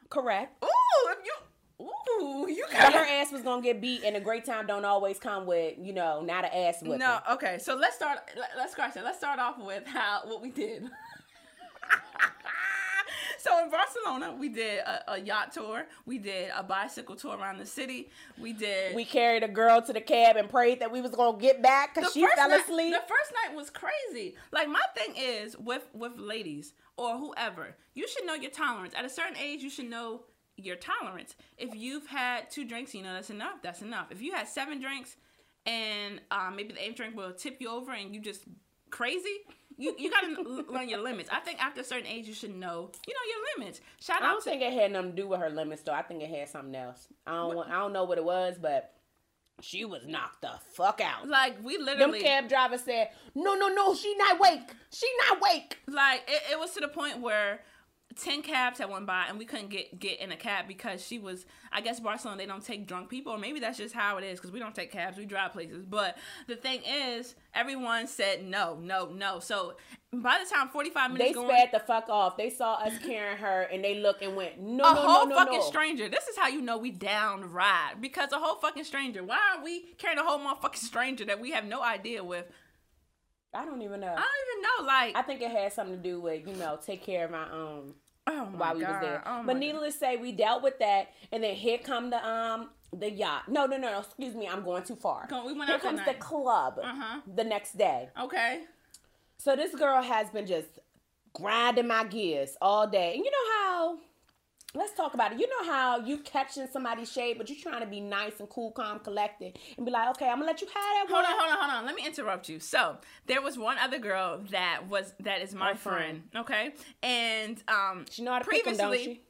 Correct. Ooh, if you Ooh, you But her ass was gonna get beat and a great time don't always come with, you know, not an ass whipping. No, okay. So let's start. Let, let's scratch that. Let's start off with how what we did. so in Barcelona, we did a, a yacht tour. We did a bicycle tour around the city. We did. We carried a girl to the cab and prayed that we was gonna get back because she fell night, asleep. The first night was crazy. Like my thing is with with ladies or whoever, you should know your tolerance. At a certain age, you should know your tolerance. If you've had two drinks, you know that's enough. That's enough. If you had seven drinks and um, maybe the eighth drink will tip you over and you just crazy. You, you gotta learn your limits. I think after a certain age, you should know, you know, your limits. Shout I don't to think it had nothing to do with her limits though. I think it had something else. I don't want, I don't know what it was, but she was knocked the fuck out. like we Them literally cab driver said, "No, no, no, she not wake. She not wake." like it, it was to the point where 10 cabs had went by and we couldn't get get in a cab because she was i guess barcelona they don't take drunk people or maybe that's just how it is because we don't take cabs we drive places but the thing is everyone said no no no so by the time 45 minutes They going sped the fuck off. They saw us carrying her and they looked and went, "No, a no, whole no, no, a whole fucking no." stranger. This is how you know we down ride because a whole fucking stranger. Why are we carrying a whole motherfucking stranger that we have no idea with? I don't even know. I don't even know. Like, I think it had something to do with you know take care of my own. oh my while we god. was there. Oh but needless to say, we dealt with that, and then here come the um the yacht. No, no, no, no. Excuse me, I'm going too far. We went here comes the club Uh-huh. the next day. Okay. So this girl has been just grinding my gears all day, and you know how. Let's talk about it. You know how you catching somebody's shade, but you're trying to be nice and cool, calm, collected, and be like, okay, I'm gonna let you have that Hold one. on, hold on, hold on. Let me interrupt you. So there was one other girl that was that is my friend. friend. Okay, and um, She know how to pick 'em, don't previously, she?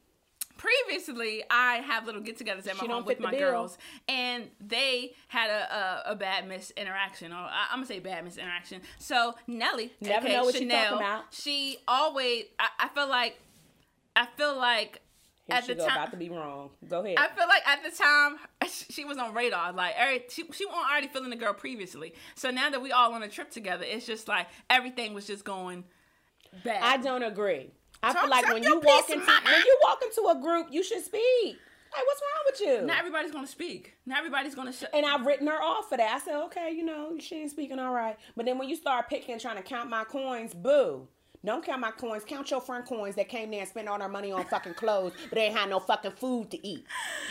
previously I have little get-togethers at my home with my bill. girls, and they had a a, a bad miss interaction, or I, I'm gonna say bad miss interaction. So Nelly, Never know what she Chanel, talking about. she always. I, I feel like, I feel like. Here at the go, time, about to be wrong. Go ahead. I feel like at the time she was on radar. Like every, she she wasn't already feeling the girl previously. So now that we all on a trip together, it's just like everything was just going bad. I don't agree. I Talk- feel like when you walk into mama. when you walk into a group, you should speak. Like, what's wrong with you? not everybody's gonna speak. Not everybody's gonna shut. and I've written her off for that. I said, okay, you know, she ain't speaking all right. But then when you start picking, trying to count my coins, boo. Don't count my coins. Count your friend coins that came there and spent all their money on fucking clothes, but they ain't had no fucking food to eat,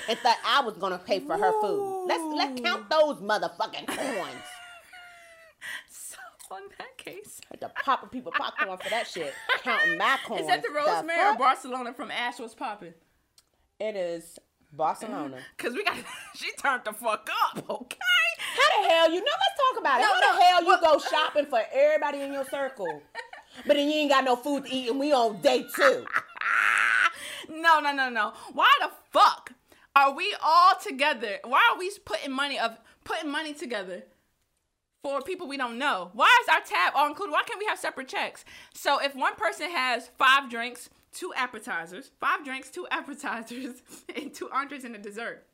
and thought I was gonna pay for her food. Let's let's count those motherfucking coins. So on that case, Had to pop people popcorn for that shit. Counting my coins. is that the Rosemary or? Barcelona from Ash was popping? It is Barcelona. Cause we got she turned the fuck up. Okay. How the hell you know? Let's talk about it. No, How no, the hell you well- go shopping for everybody in your circle, but then you ain't got no food to eat, and we on day two. no, no, no, no. Why the fuck are we all together? Why are we putting money of putting money together for people we don't know? Why is our tab all included? Why can't we have separate checks? So if one person has five drinks, two appetizers, five drinks, two appetizers, and two entrees and a dessert.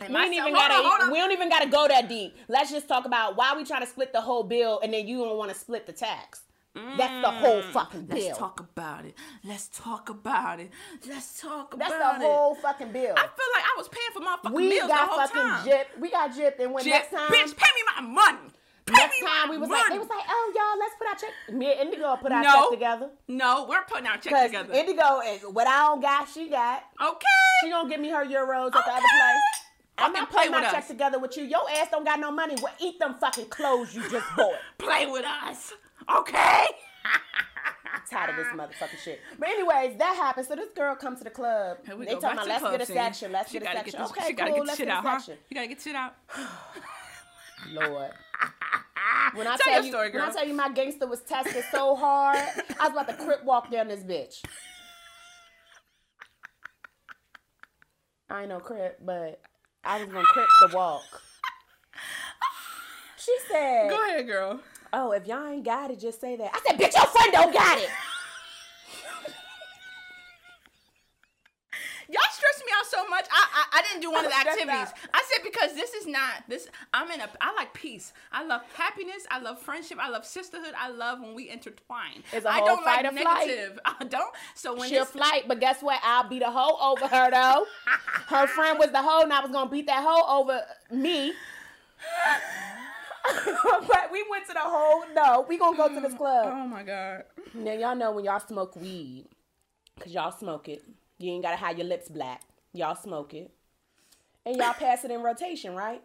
And We myself- even hold on, hold gotta. on. We don't even gotta go that deep. Let's just talk about why we trying to split the whole bill, and then you don't want to split the tax. That's the whole fucking bill. Mm. Let's talk about it. Let's talk about it. Let's talk That's about it. That's the whole fucking bill. I feel like I was paying for motherfucking We meals got the whole fucking time. gypped. We got gypped, and when Jip, next time, bitch, pay me my money. Pay next time we was money. like, they was like, oh y'all, let's put our check. Me and Indigo put our No. check together. no, we're putting our checks Cause together. Indigo is what I don't got, she got. okay. She gonna give me her euros at the other place. I'm Fucking not play putting my with check us. together with you. Your ass don't got no money. Well, eat them fucking clothes you just bought. Play with us. Okay. tired of this motherfucking shit. But anyways, that happened. So this girl comes to the club. Here we they go. talking about let's get a section. Let's get a section. Get this, okay, she gotta cool. get let's shit get out, a huh? You gotta get shit out. Lord. When I Tell tell, you, story, when I tell you my gangster was tested so hard, I was about to crip walk down this bitch. I ain't no crip, but I was gonna crip the walk. She said, Go ahead, girl. "Oh, if y'all ain't got it, just say that." I said, "Bitch, your friend don't got it." Y'all stress me out so much. I I, I didn't do one of the activities. I said because this is not this. I'm in a. I like peace. I love happiness. I love friendship. I love sisterhood. I love when we intertwine. It's a I whole don't fight like or flight. negative. I don't. So when She'll this, flight, but guess what? I'll beat a hoe over her though. Her friend was the hoe, and I was gonna beat that hoe over me. but we went to the whole. No, we gonna go to this club. Oh my god. Now y'all know when y'all smoke weed, cause y'all smoke it. You ain't gotta have your lips black. Y'all smoke it, and y'all pass it in rotation, right?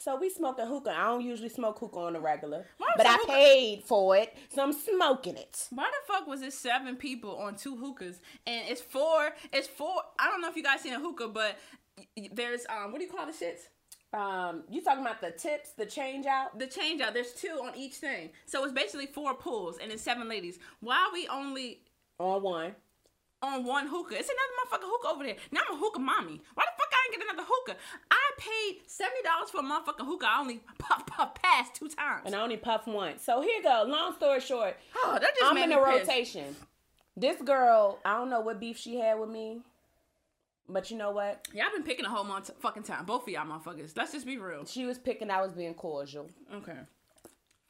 So we smoking hookah. I don't usually smoke hookah on the regular, Why but I hookah- paid for it, so I'm smoking it. Why the fuck was it seven people on two hookahs and it's four? It's four. I don't know if you guys seen a hookah, but there's um what do you call the shits? Um, you talking about the tips, the change out? The change out. There's two on each thing, so it's basically four pulls and it's seven ladies. Why are we only On one. on one hookah. It's another motherfucking hookah over there. Now I'm a hookah mommy. Why the fuck I ain't get another hookah? I paid seventy dollars for a motherfucking hookah. I only puff puff past two times. and I only puff once. So here you go. Long story short, oh, that just I'm in a rotation. This girl, I don't know what beef she had with me, but you know what? Yeah, I've been picking a whole month fucking time. Both of y'all motherfuckers. Let's just be real. She was picking. I was being cordial. Okay.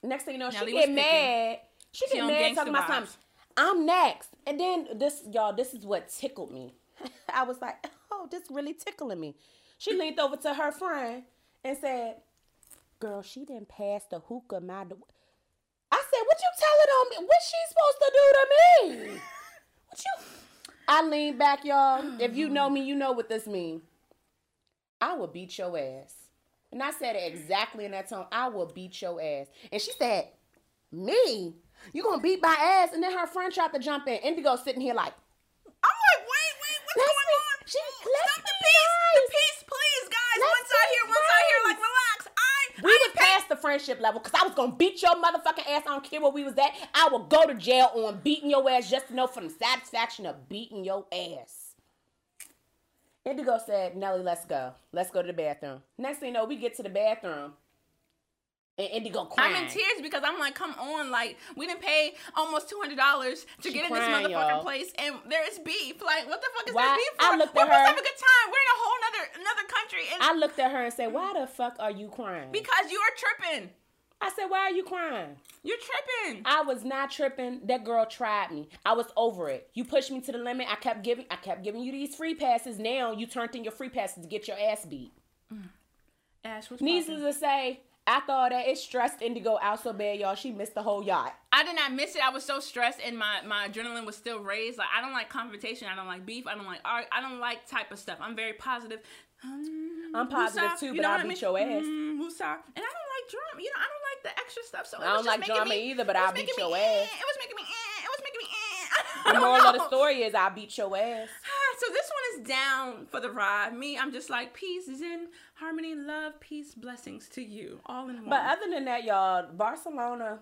Next thing you know, she get mad. She She get mad talking about something. I'm next, and then this, y'all. This is what tickled me. I was like, oh, this really tickling me. She leaned over to her friend and said, "Girl, she didn't pass the hookah my." do-" I said, "What you telling on me? What she supposed to do to me? What you?" I lean back, y'all. If you know me, you know what this means. I will beat your ass. And I said it exactly in that tone. I will beat your ass. And she said, Me? You gonna beat my ass? And then her friend tried to jump in. Indigo sitting here like, I'm like, wait, wait, what's Let's going be- on? she- let's Stop the peace, the peace, please, guys. Let's one side be here, one side here. Like, relax. We I was past the friendship level because I was gonna beat your motherfucking ass. I don't care where we was at. I will go to jail on beating your ass just to know for the satisfaction of beating your ass. Indigo said, Nelly, let's go. Let's go to the bathroom. Next thing you know, we get to the bathroom. And Indigo crying. I'm in tears because I'm like, come on, like we didn't pay almost two hundred dollars to She get in this motherfucking y'all. place, and there is beef. Like, what the fuck is Why- there beef for? I looked We're at supposed to her- have a good time. We're in a whole nother another country, and I looked at her and said, Why the fuck are you crying? because you are tripping, I said, Why are you crying? you're tripping. I was not tripping. That girl tried me. I was over it. You pushed me to the limit. I kept giving I kept giving you these free passes. Now you turned in your free passes to get your ass beat. Mm. Ash Needless to say, after all that, it stressed Indigo out so bad, y'all. She missed the whole yacht. I did not miss it. I was so stressed, and my my adrenaline was still raised. Like I don't like confrontation. I don't like beef. I don't like art. I don't like type of stuff. I'm very positive. Um, I'm positive too, you but know I'll I beat mean? your ass. Mm, woosah. and I don't like drama. You know, I don't like the extra stuff. So I don't just like drama me- either, but I'll beat your me, ass. eh, It was making me. eh, It was making me. eh. The moral of the story is I beat your ass. So this one is down for the ride. Me, I'm just like peace is in harmony, love, peace, blessings to you, all in one. But other than that, y'all, Barcelona.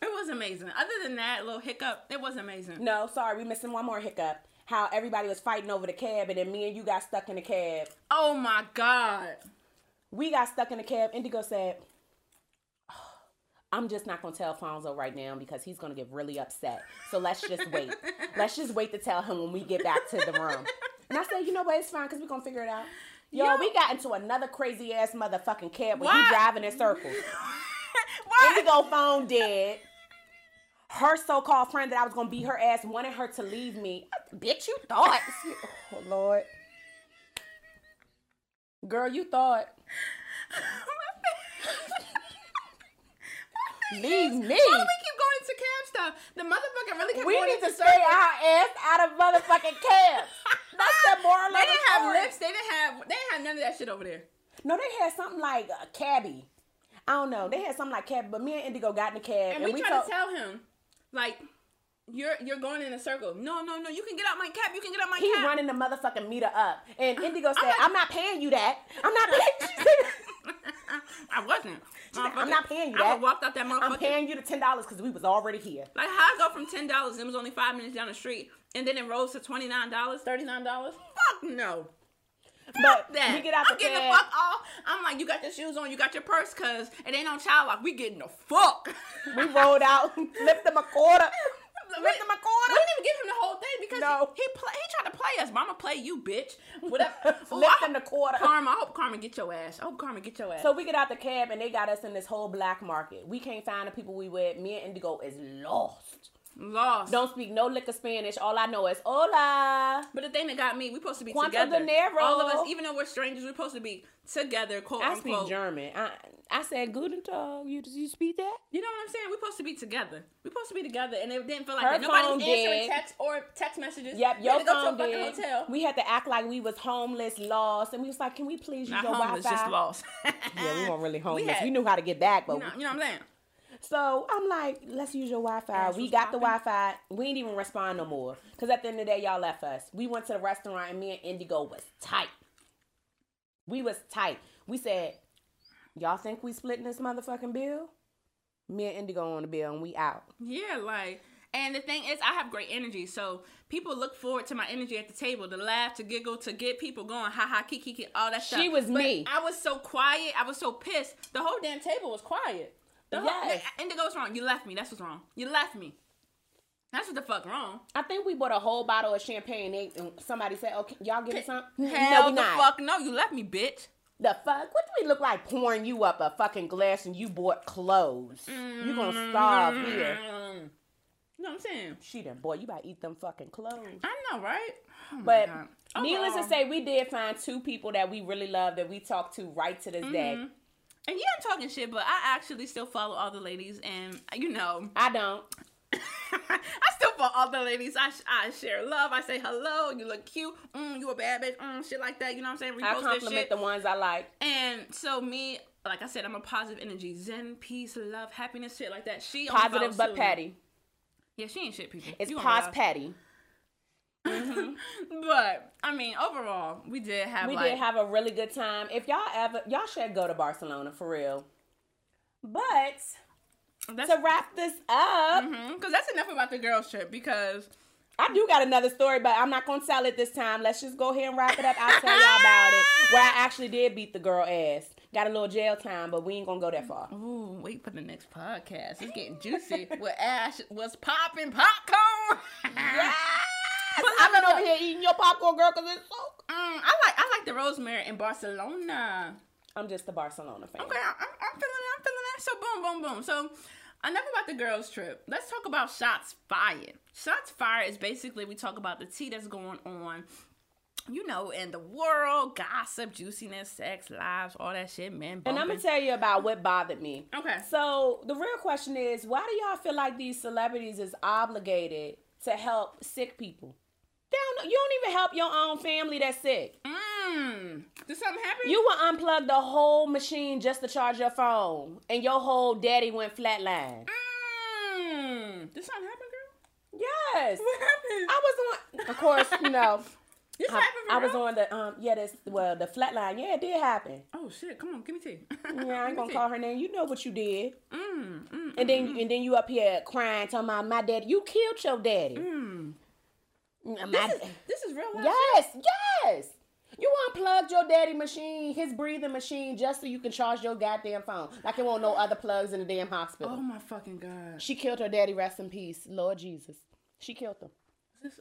it was amazing. Other than that little hiccup, it was amazing. No, sorry, we missing one more hiccup. How everybody was fighting over the cab, and then me and you got stuck in the cab. Oh my god. We got stuck in the cab. Indigo said, "Oh, I'm just not gonna tell Fonzo right now because he's gonna get really upset. So let's just wait. let's just wait to tell him when we get back to the room. And I said, you know what, it's fine because we're gonna figure it out. Yo, Yo. we got into another crazy ass motherfucking cab Why? he driving in circles. Why? Indigo phone dead. Her so-called friend that I was gonna beat her ass wanted her to leave me. Bitch, you thought. Oh Lord. Girl, you thought. Leave me. Why do we keep going into cab stuff? The motherfucker really kept We going need to stay our ass out of motherfucking cabs. That's the moral They didn't have story. Lyfts. They didn't have. They didn't have none of that shit over there. No, they had something like a cabbie. I don't know. They had something like cabbie, but me and Indigo got in the cab And, we, tried told- to tell him, like, you're you're going in a circle. No, no, no. You can get out my cab. You can get out my He cab. running the motherfucking meter up. And uh, Indigo said, like- I'm not paying you that. I'm not paying I wasn't. said, "I'm not paying you I that. would walked out that motherfucker. I'm paying you the ten dollars because we was already here. Like how I go from ten dollars, and it was only five minutes down the street, and then it rose to twenty nine dollars, thirty nine dollars. Fuck no. But that. we get out I'm the getting cab. the fuck off. I'm like, you got your shoes on, you got your purse, cause it ain't on child lock. We getting the fuck. We rolled out, flipped them a quarter. Him a We didn't even give him the whole thing because No. he, he play, he tried to play us. Mama play you, bitch. Whatever. Ooh, Flipped I him the quarter. Karma, I hope Karma get your ass. I hope Karma get your ass. So we get out the cab and they got us in this whole black market. We can't find the people we with. Me and Indigo is lost. Lost. Don't speak no lick of Spanish. All I know is hola. But the thing that got me, we're supposed to be together. dinero? All of us, even though we're strangers, we're supposed to be together, quote I speak. German. I I said guten tag. You you speak that? You know what I'm saying? We're supposed to be together. We're supposed to be together, and it didn't feel like Her that. Nobody was answering text or text messages. Yep, We your had to go phone to a fucking did. hotel. We had to act like we was homeless, lost, and we was like, "Can we please use Not your homeless, Wi-Fi?" just lost. Yeah, we weren't really homeless. We, had- knew how to get back, but You know, you know what I'm saying? So I'm like, let's use your Wi-Fi. We got the. Wi-Fi. We didn't even respond no more. Cause at the end of the day, y'all left us. We went to the restaurant and me and Indigo was tight. We was tight. We said, y'all think we splitting this motherfucking bill? Me and Indigo on the bill and we out. Yeah, like, and the thing is, I have great energy, so people look forward to my energy at the table, to laugh, to giggle, to get people going, ha ha, kiki, kiki, all that stuff. She was But me. I was so quiet. I was so pissed. The whole damn table was quiet. The whole, Yes. Indigo's wrong. You left me. That's what's wrong. You left me. That's what the fuck wrong. I think we bought a whole bottle of champagne. And somebody said, "Okay, y'all give me some." Hell no, we the not. fuck no. You left me, bitch. The fuck? What do we look like pouring you up a fucking glass and you bought clothes? You gonna starve here? Mm. You know what I'm saying? She done, boy. You better eat them fucking clothes. I know, right? Oh But needless to say, we did find two people that we really love that we talk to right to this day. And yeah, I'm talking shit, but I actually still follow all the ladies, and you know, I don't. I still follow all the ladies. I, I share love. I say hello. You look cute. Mm, you a bad bitch. Mm, shit like that. You know what I'm saying? I Repost this compliment the ones I like. and so me, like I said, I'm a positive energy, zen, peace, love, happiness, shit like that. She Positive but petty. Yeah, she ain't shit, people. It's You gonna petty. Mm-hmm. But I mean, overall, we did have We like did have a really good time. If y'all ever, y'all should go to Barcelona for real. But that's to wrap this up, mm-hmm. because that's enough about the girls trip because I do got another story, but I'm not gonna tell it this time. Let's just go ahead and wrap it up. I'll tell y'all about it. Where I actually did beat the girl ass. Got a little jail time, but we ain't gonna go that far. Ooh, wait for the next podcast. It's getting juicy. Where Ash was popping popcorn. Yes! I've been over here eating your popcorn, girl, because it's so. Mm, I like I like the rosemary in Barcelona. I'm just a Barcelona fan. Okay, I'm, I'm feeling it. I'm feeling it. So boom, boom, boom. So enough about the girls trip. Let's talk about shots fired. Shots fired is basically we talk about the tea that's going on. You know, in the world, gossip, juiciness, sex, lives, all that shit, men. And I'm gonna tell you about what bothered me. Okay. So the real question is, why do y'all feel like these celebrities is obligated to help sick people? You don't even help your own family that's sick. Mmm. Did something happen? You will unplug the whole machine just to charge your phone, and your whole daddy went flatline. Mmm. Did something happen, girl? Yes, What happened? I was on. Of course, you know. This I, happened I was on the um yeah this well the flatline yeah it did happen Oh shit! Come on, give me tea. yeah I ain't gonna call her name you know what you did Mm, mm, and then and then you up here crying talking about my daddy you killed your daddy mm. Mm, This is this is real life. yes yes you unplugged your daddy machine his breathing machine just so you can charge your goddamn phone like it won't no other plugs in the damn hospital Oh my fucking god. she killed her daddy rest in peace Lord Jesus she killed him This,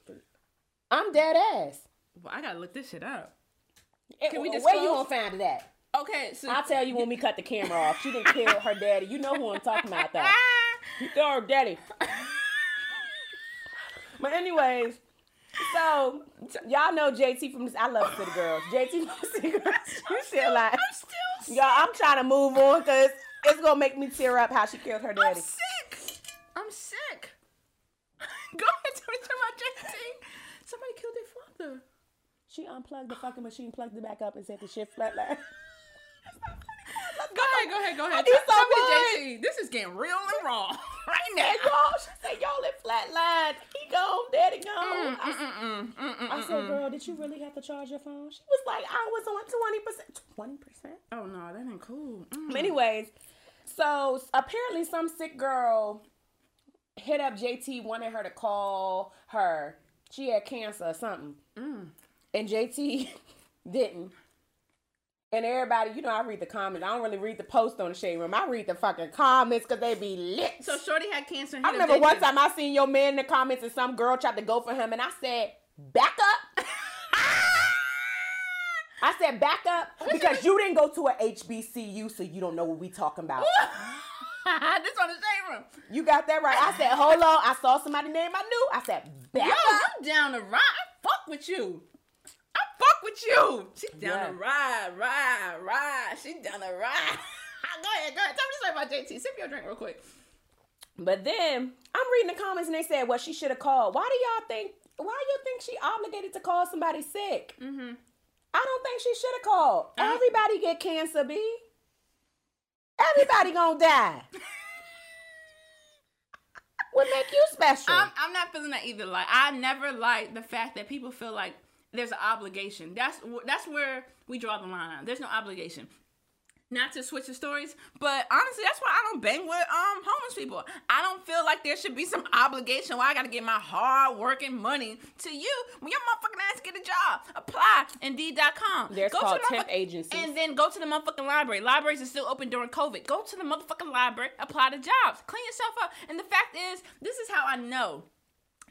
I'm dead ass well, I gotta look this shit up. Can we Where you disclose? gonna find it at? Okay, so I'll tell you when we cut the camera off. She didn't kill her daddy. You know who I'm talking about, though. You killed her daddy. But anyways, so y'all know JT from this. I love City Girls. JT from City Girls. You still like, I'm still y'all. I'm trying to move on because it's gonna make me tear up how she killed her daddy. I'm sick. I'm sick. Go ahead, tell me my JT. Somebody killed their father. She unplugged the fucking machine, plugged it back up, and said the shit flatline. Go ahead, go ahead, go ahead. I need Tell- tell me JT. This is getting real and raw right now. And y'all, she said y'all in flatline. He gone, daddy gone. Mm, I mm, mm, mm, mm, I said, mm. girl, did you really have to charge your phone? She was like, I was on 20%. 20%? Oh no, that ain't cool. Anyways, so apparently some sick girl hit up JT, wanted her to call her. She had cancer or something. Mm. And JT Didn't. And everybody, you know, I read the comments. I don't really read the post on the shade room. I read the fucking comments because they be lit. So Shorty had cancer. I remember one time I seen your man in the comments and some girl tried to go for him, and I said, "Back up." I said, "Back up," because you didn't go to a HBCU, so you don't know what we talking about. this on the shade room. You got that right. I said, "Hold on." I saw somebody name I knew. I said, "Back Yo, up." you down the ride? I fuck with you. Fuck with you. She down Yeah. to ride, ride, ride. She down to ride. go ahead, go ahead. Tell me the story about JT. Sip your drink real quick. But then I'm reading the comments and they said, "Well, she should have called." Why do y'all think? Why do you think she obligated to call somebody sick? Mm-hmm. I don't think she should have called. Uh-huh. Everybody get cancer, B. Everybody gonna die. what make you special? I'm, I'm not feeling that either. Like I never like the fact that people feel like there's an obligation. That's that's where we draw the line. There's no obligation. Not to switch the stories, but honestly, that's why I don't bang with um homeless people. I don't feel like there should be some obligation why I gotta get my hard working money to you when your motherfucking ass get a job. Apply Indeed.com. There's Go to called the temp agencies. And then go to the motherfucking library. Libraries are still open during COVID. Go to the motherfucking library, apply to jobs, clean yourself up. And the fact is, this is how I know.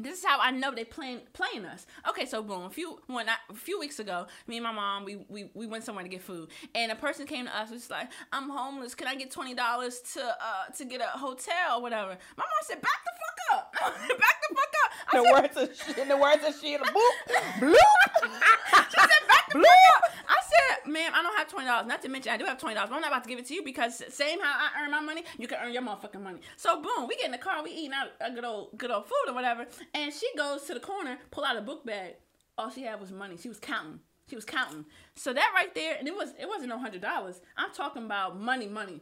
This is how I know they playing playing us. Okay, so boom, a few when I, a few weeks ago, me and my mom we, we we went somewhere to get food, and a person came to us was like, "I'm homeless. Can I get twenty dollars to uh to get a hotel or whatever?" My mom said, "Back the fuck up, back the fuck up." I the said, words of in the words of Sheila, boop, bloop. she said, fuck up. I said, ma'am, I don't have twenty dollars. Not to mention, I do have twenty dollars, I'm not about to give it to you because same how I earn my money, you can earn your motherfucking money. So boom, we get in the car, we eating out a good old good old food or whatever, and she goes to the corner, pull out a book bag. All she had was money. She was counting. She was counting. So that right there, and it was it wasn't no hundred dollars. I'm talking about money, money.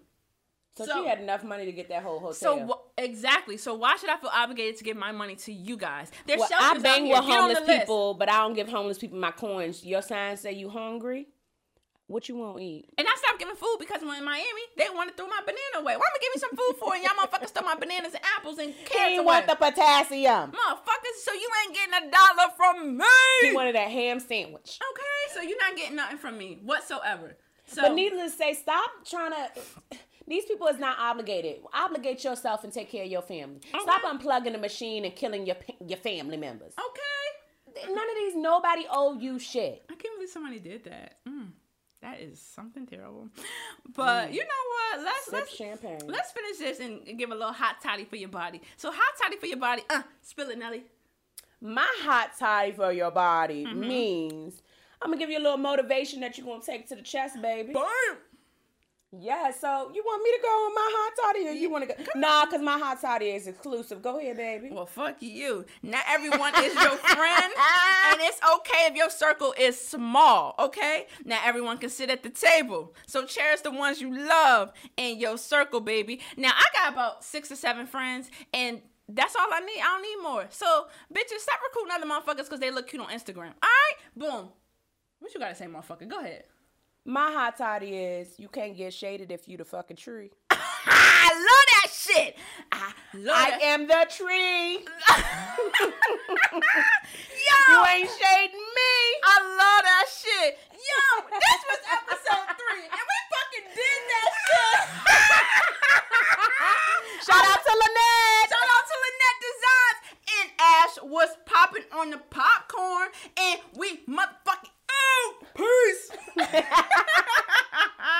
So, So- she had enough money to get that whole hotel. So exactly. So why should I feel obligated to give my money to you guys? There's well, shelters I out bang here. with Get homeless the list. people, but I don't give homeless people my coins. Your sign say you hungry. What you want to eat? And I stopped giving food because when in Miami, they wanted to throw my banana away. Why am I give me some food for? And y'all motherfuckers throw my bananas and apples and He carrots away. want the potassium. Motherfuckers, so you ain't getting a dollar from me. He wanted that ham sandwich. okay, so you're not getting nothing from me whatsoever. So But needless to say, stop trying to. These people is not obligated. Obligate yourself and take care of your family. Stop unplugging the machine and killing your your family members. okay. None of these. Nobody owe you shit. I can't believe somebody did that. Mm, that is something terrible. But you know what? Let's Sip let's champagne. let's finish this and give a little hot toddy for your body. So hot toddy for your body. Uh, spill it, Nelly. My hot toddy for your body Mm-hmm. means I'm gonna give you a little motivation that you're gonna take to the chest, baby. Boom. Yeah, so you want me to go on my hot toddy or you want to go? Nah, because my hot toddy is exclusive. Go ahead, baby. Well, fuck you. Not everyone is your friend, and it's okay if your circle is small. Okay, not everyone can sit at the table. So cherish the ones you love in your circle, baby. Now I got about six or seven friends, and that's all I need. I don't need more. So bitches, stop recruiting other motherfuckers because they look cute on Instagram. All right, boom. What you gotta say, motherfucker? Go ahead. My hot toddy is you can't get shaded if you the fucking tree. I love that shit. I love I that. am the tree. Yo, You ain't shading me. I love that shit. Yo, this was episode three, and we fucking did that shit. Shout out to Lynette. Shout out to Lynette Designs and Ash was popping on the popcorn, and we mother out. Peace.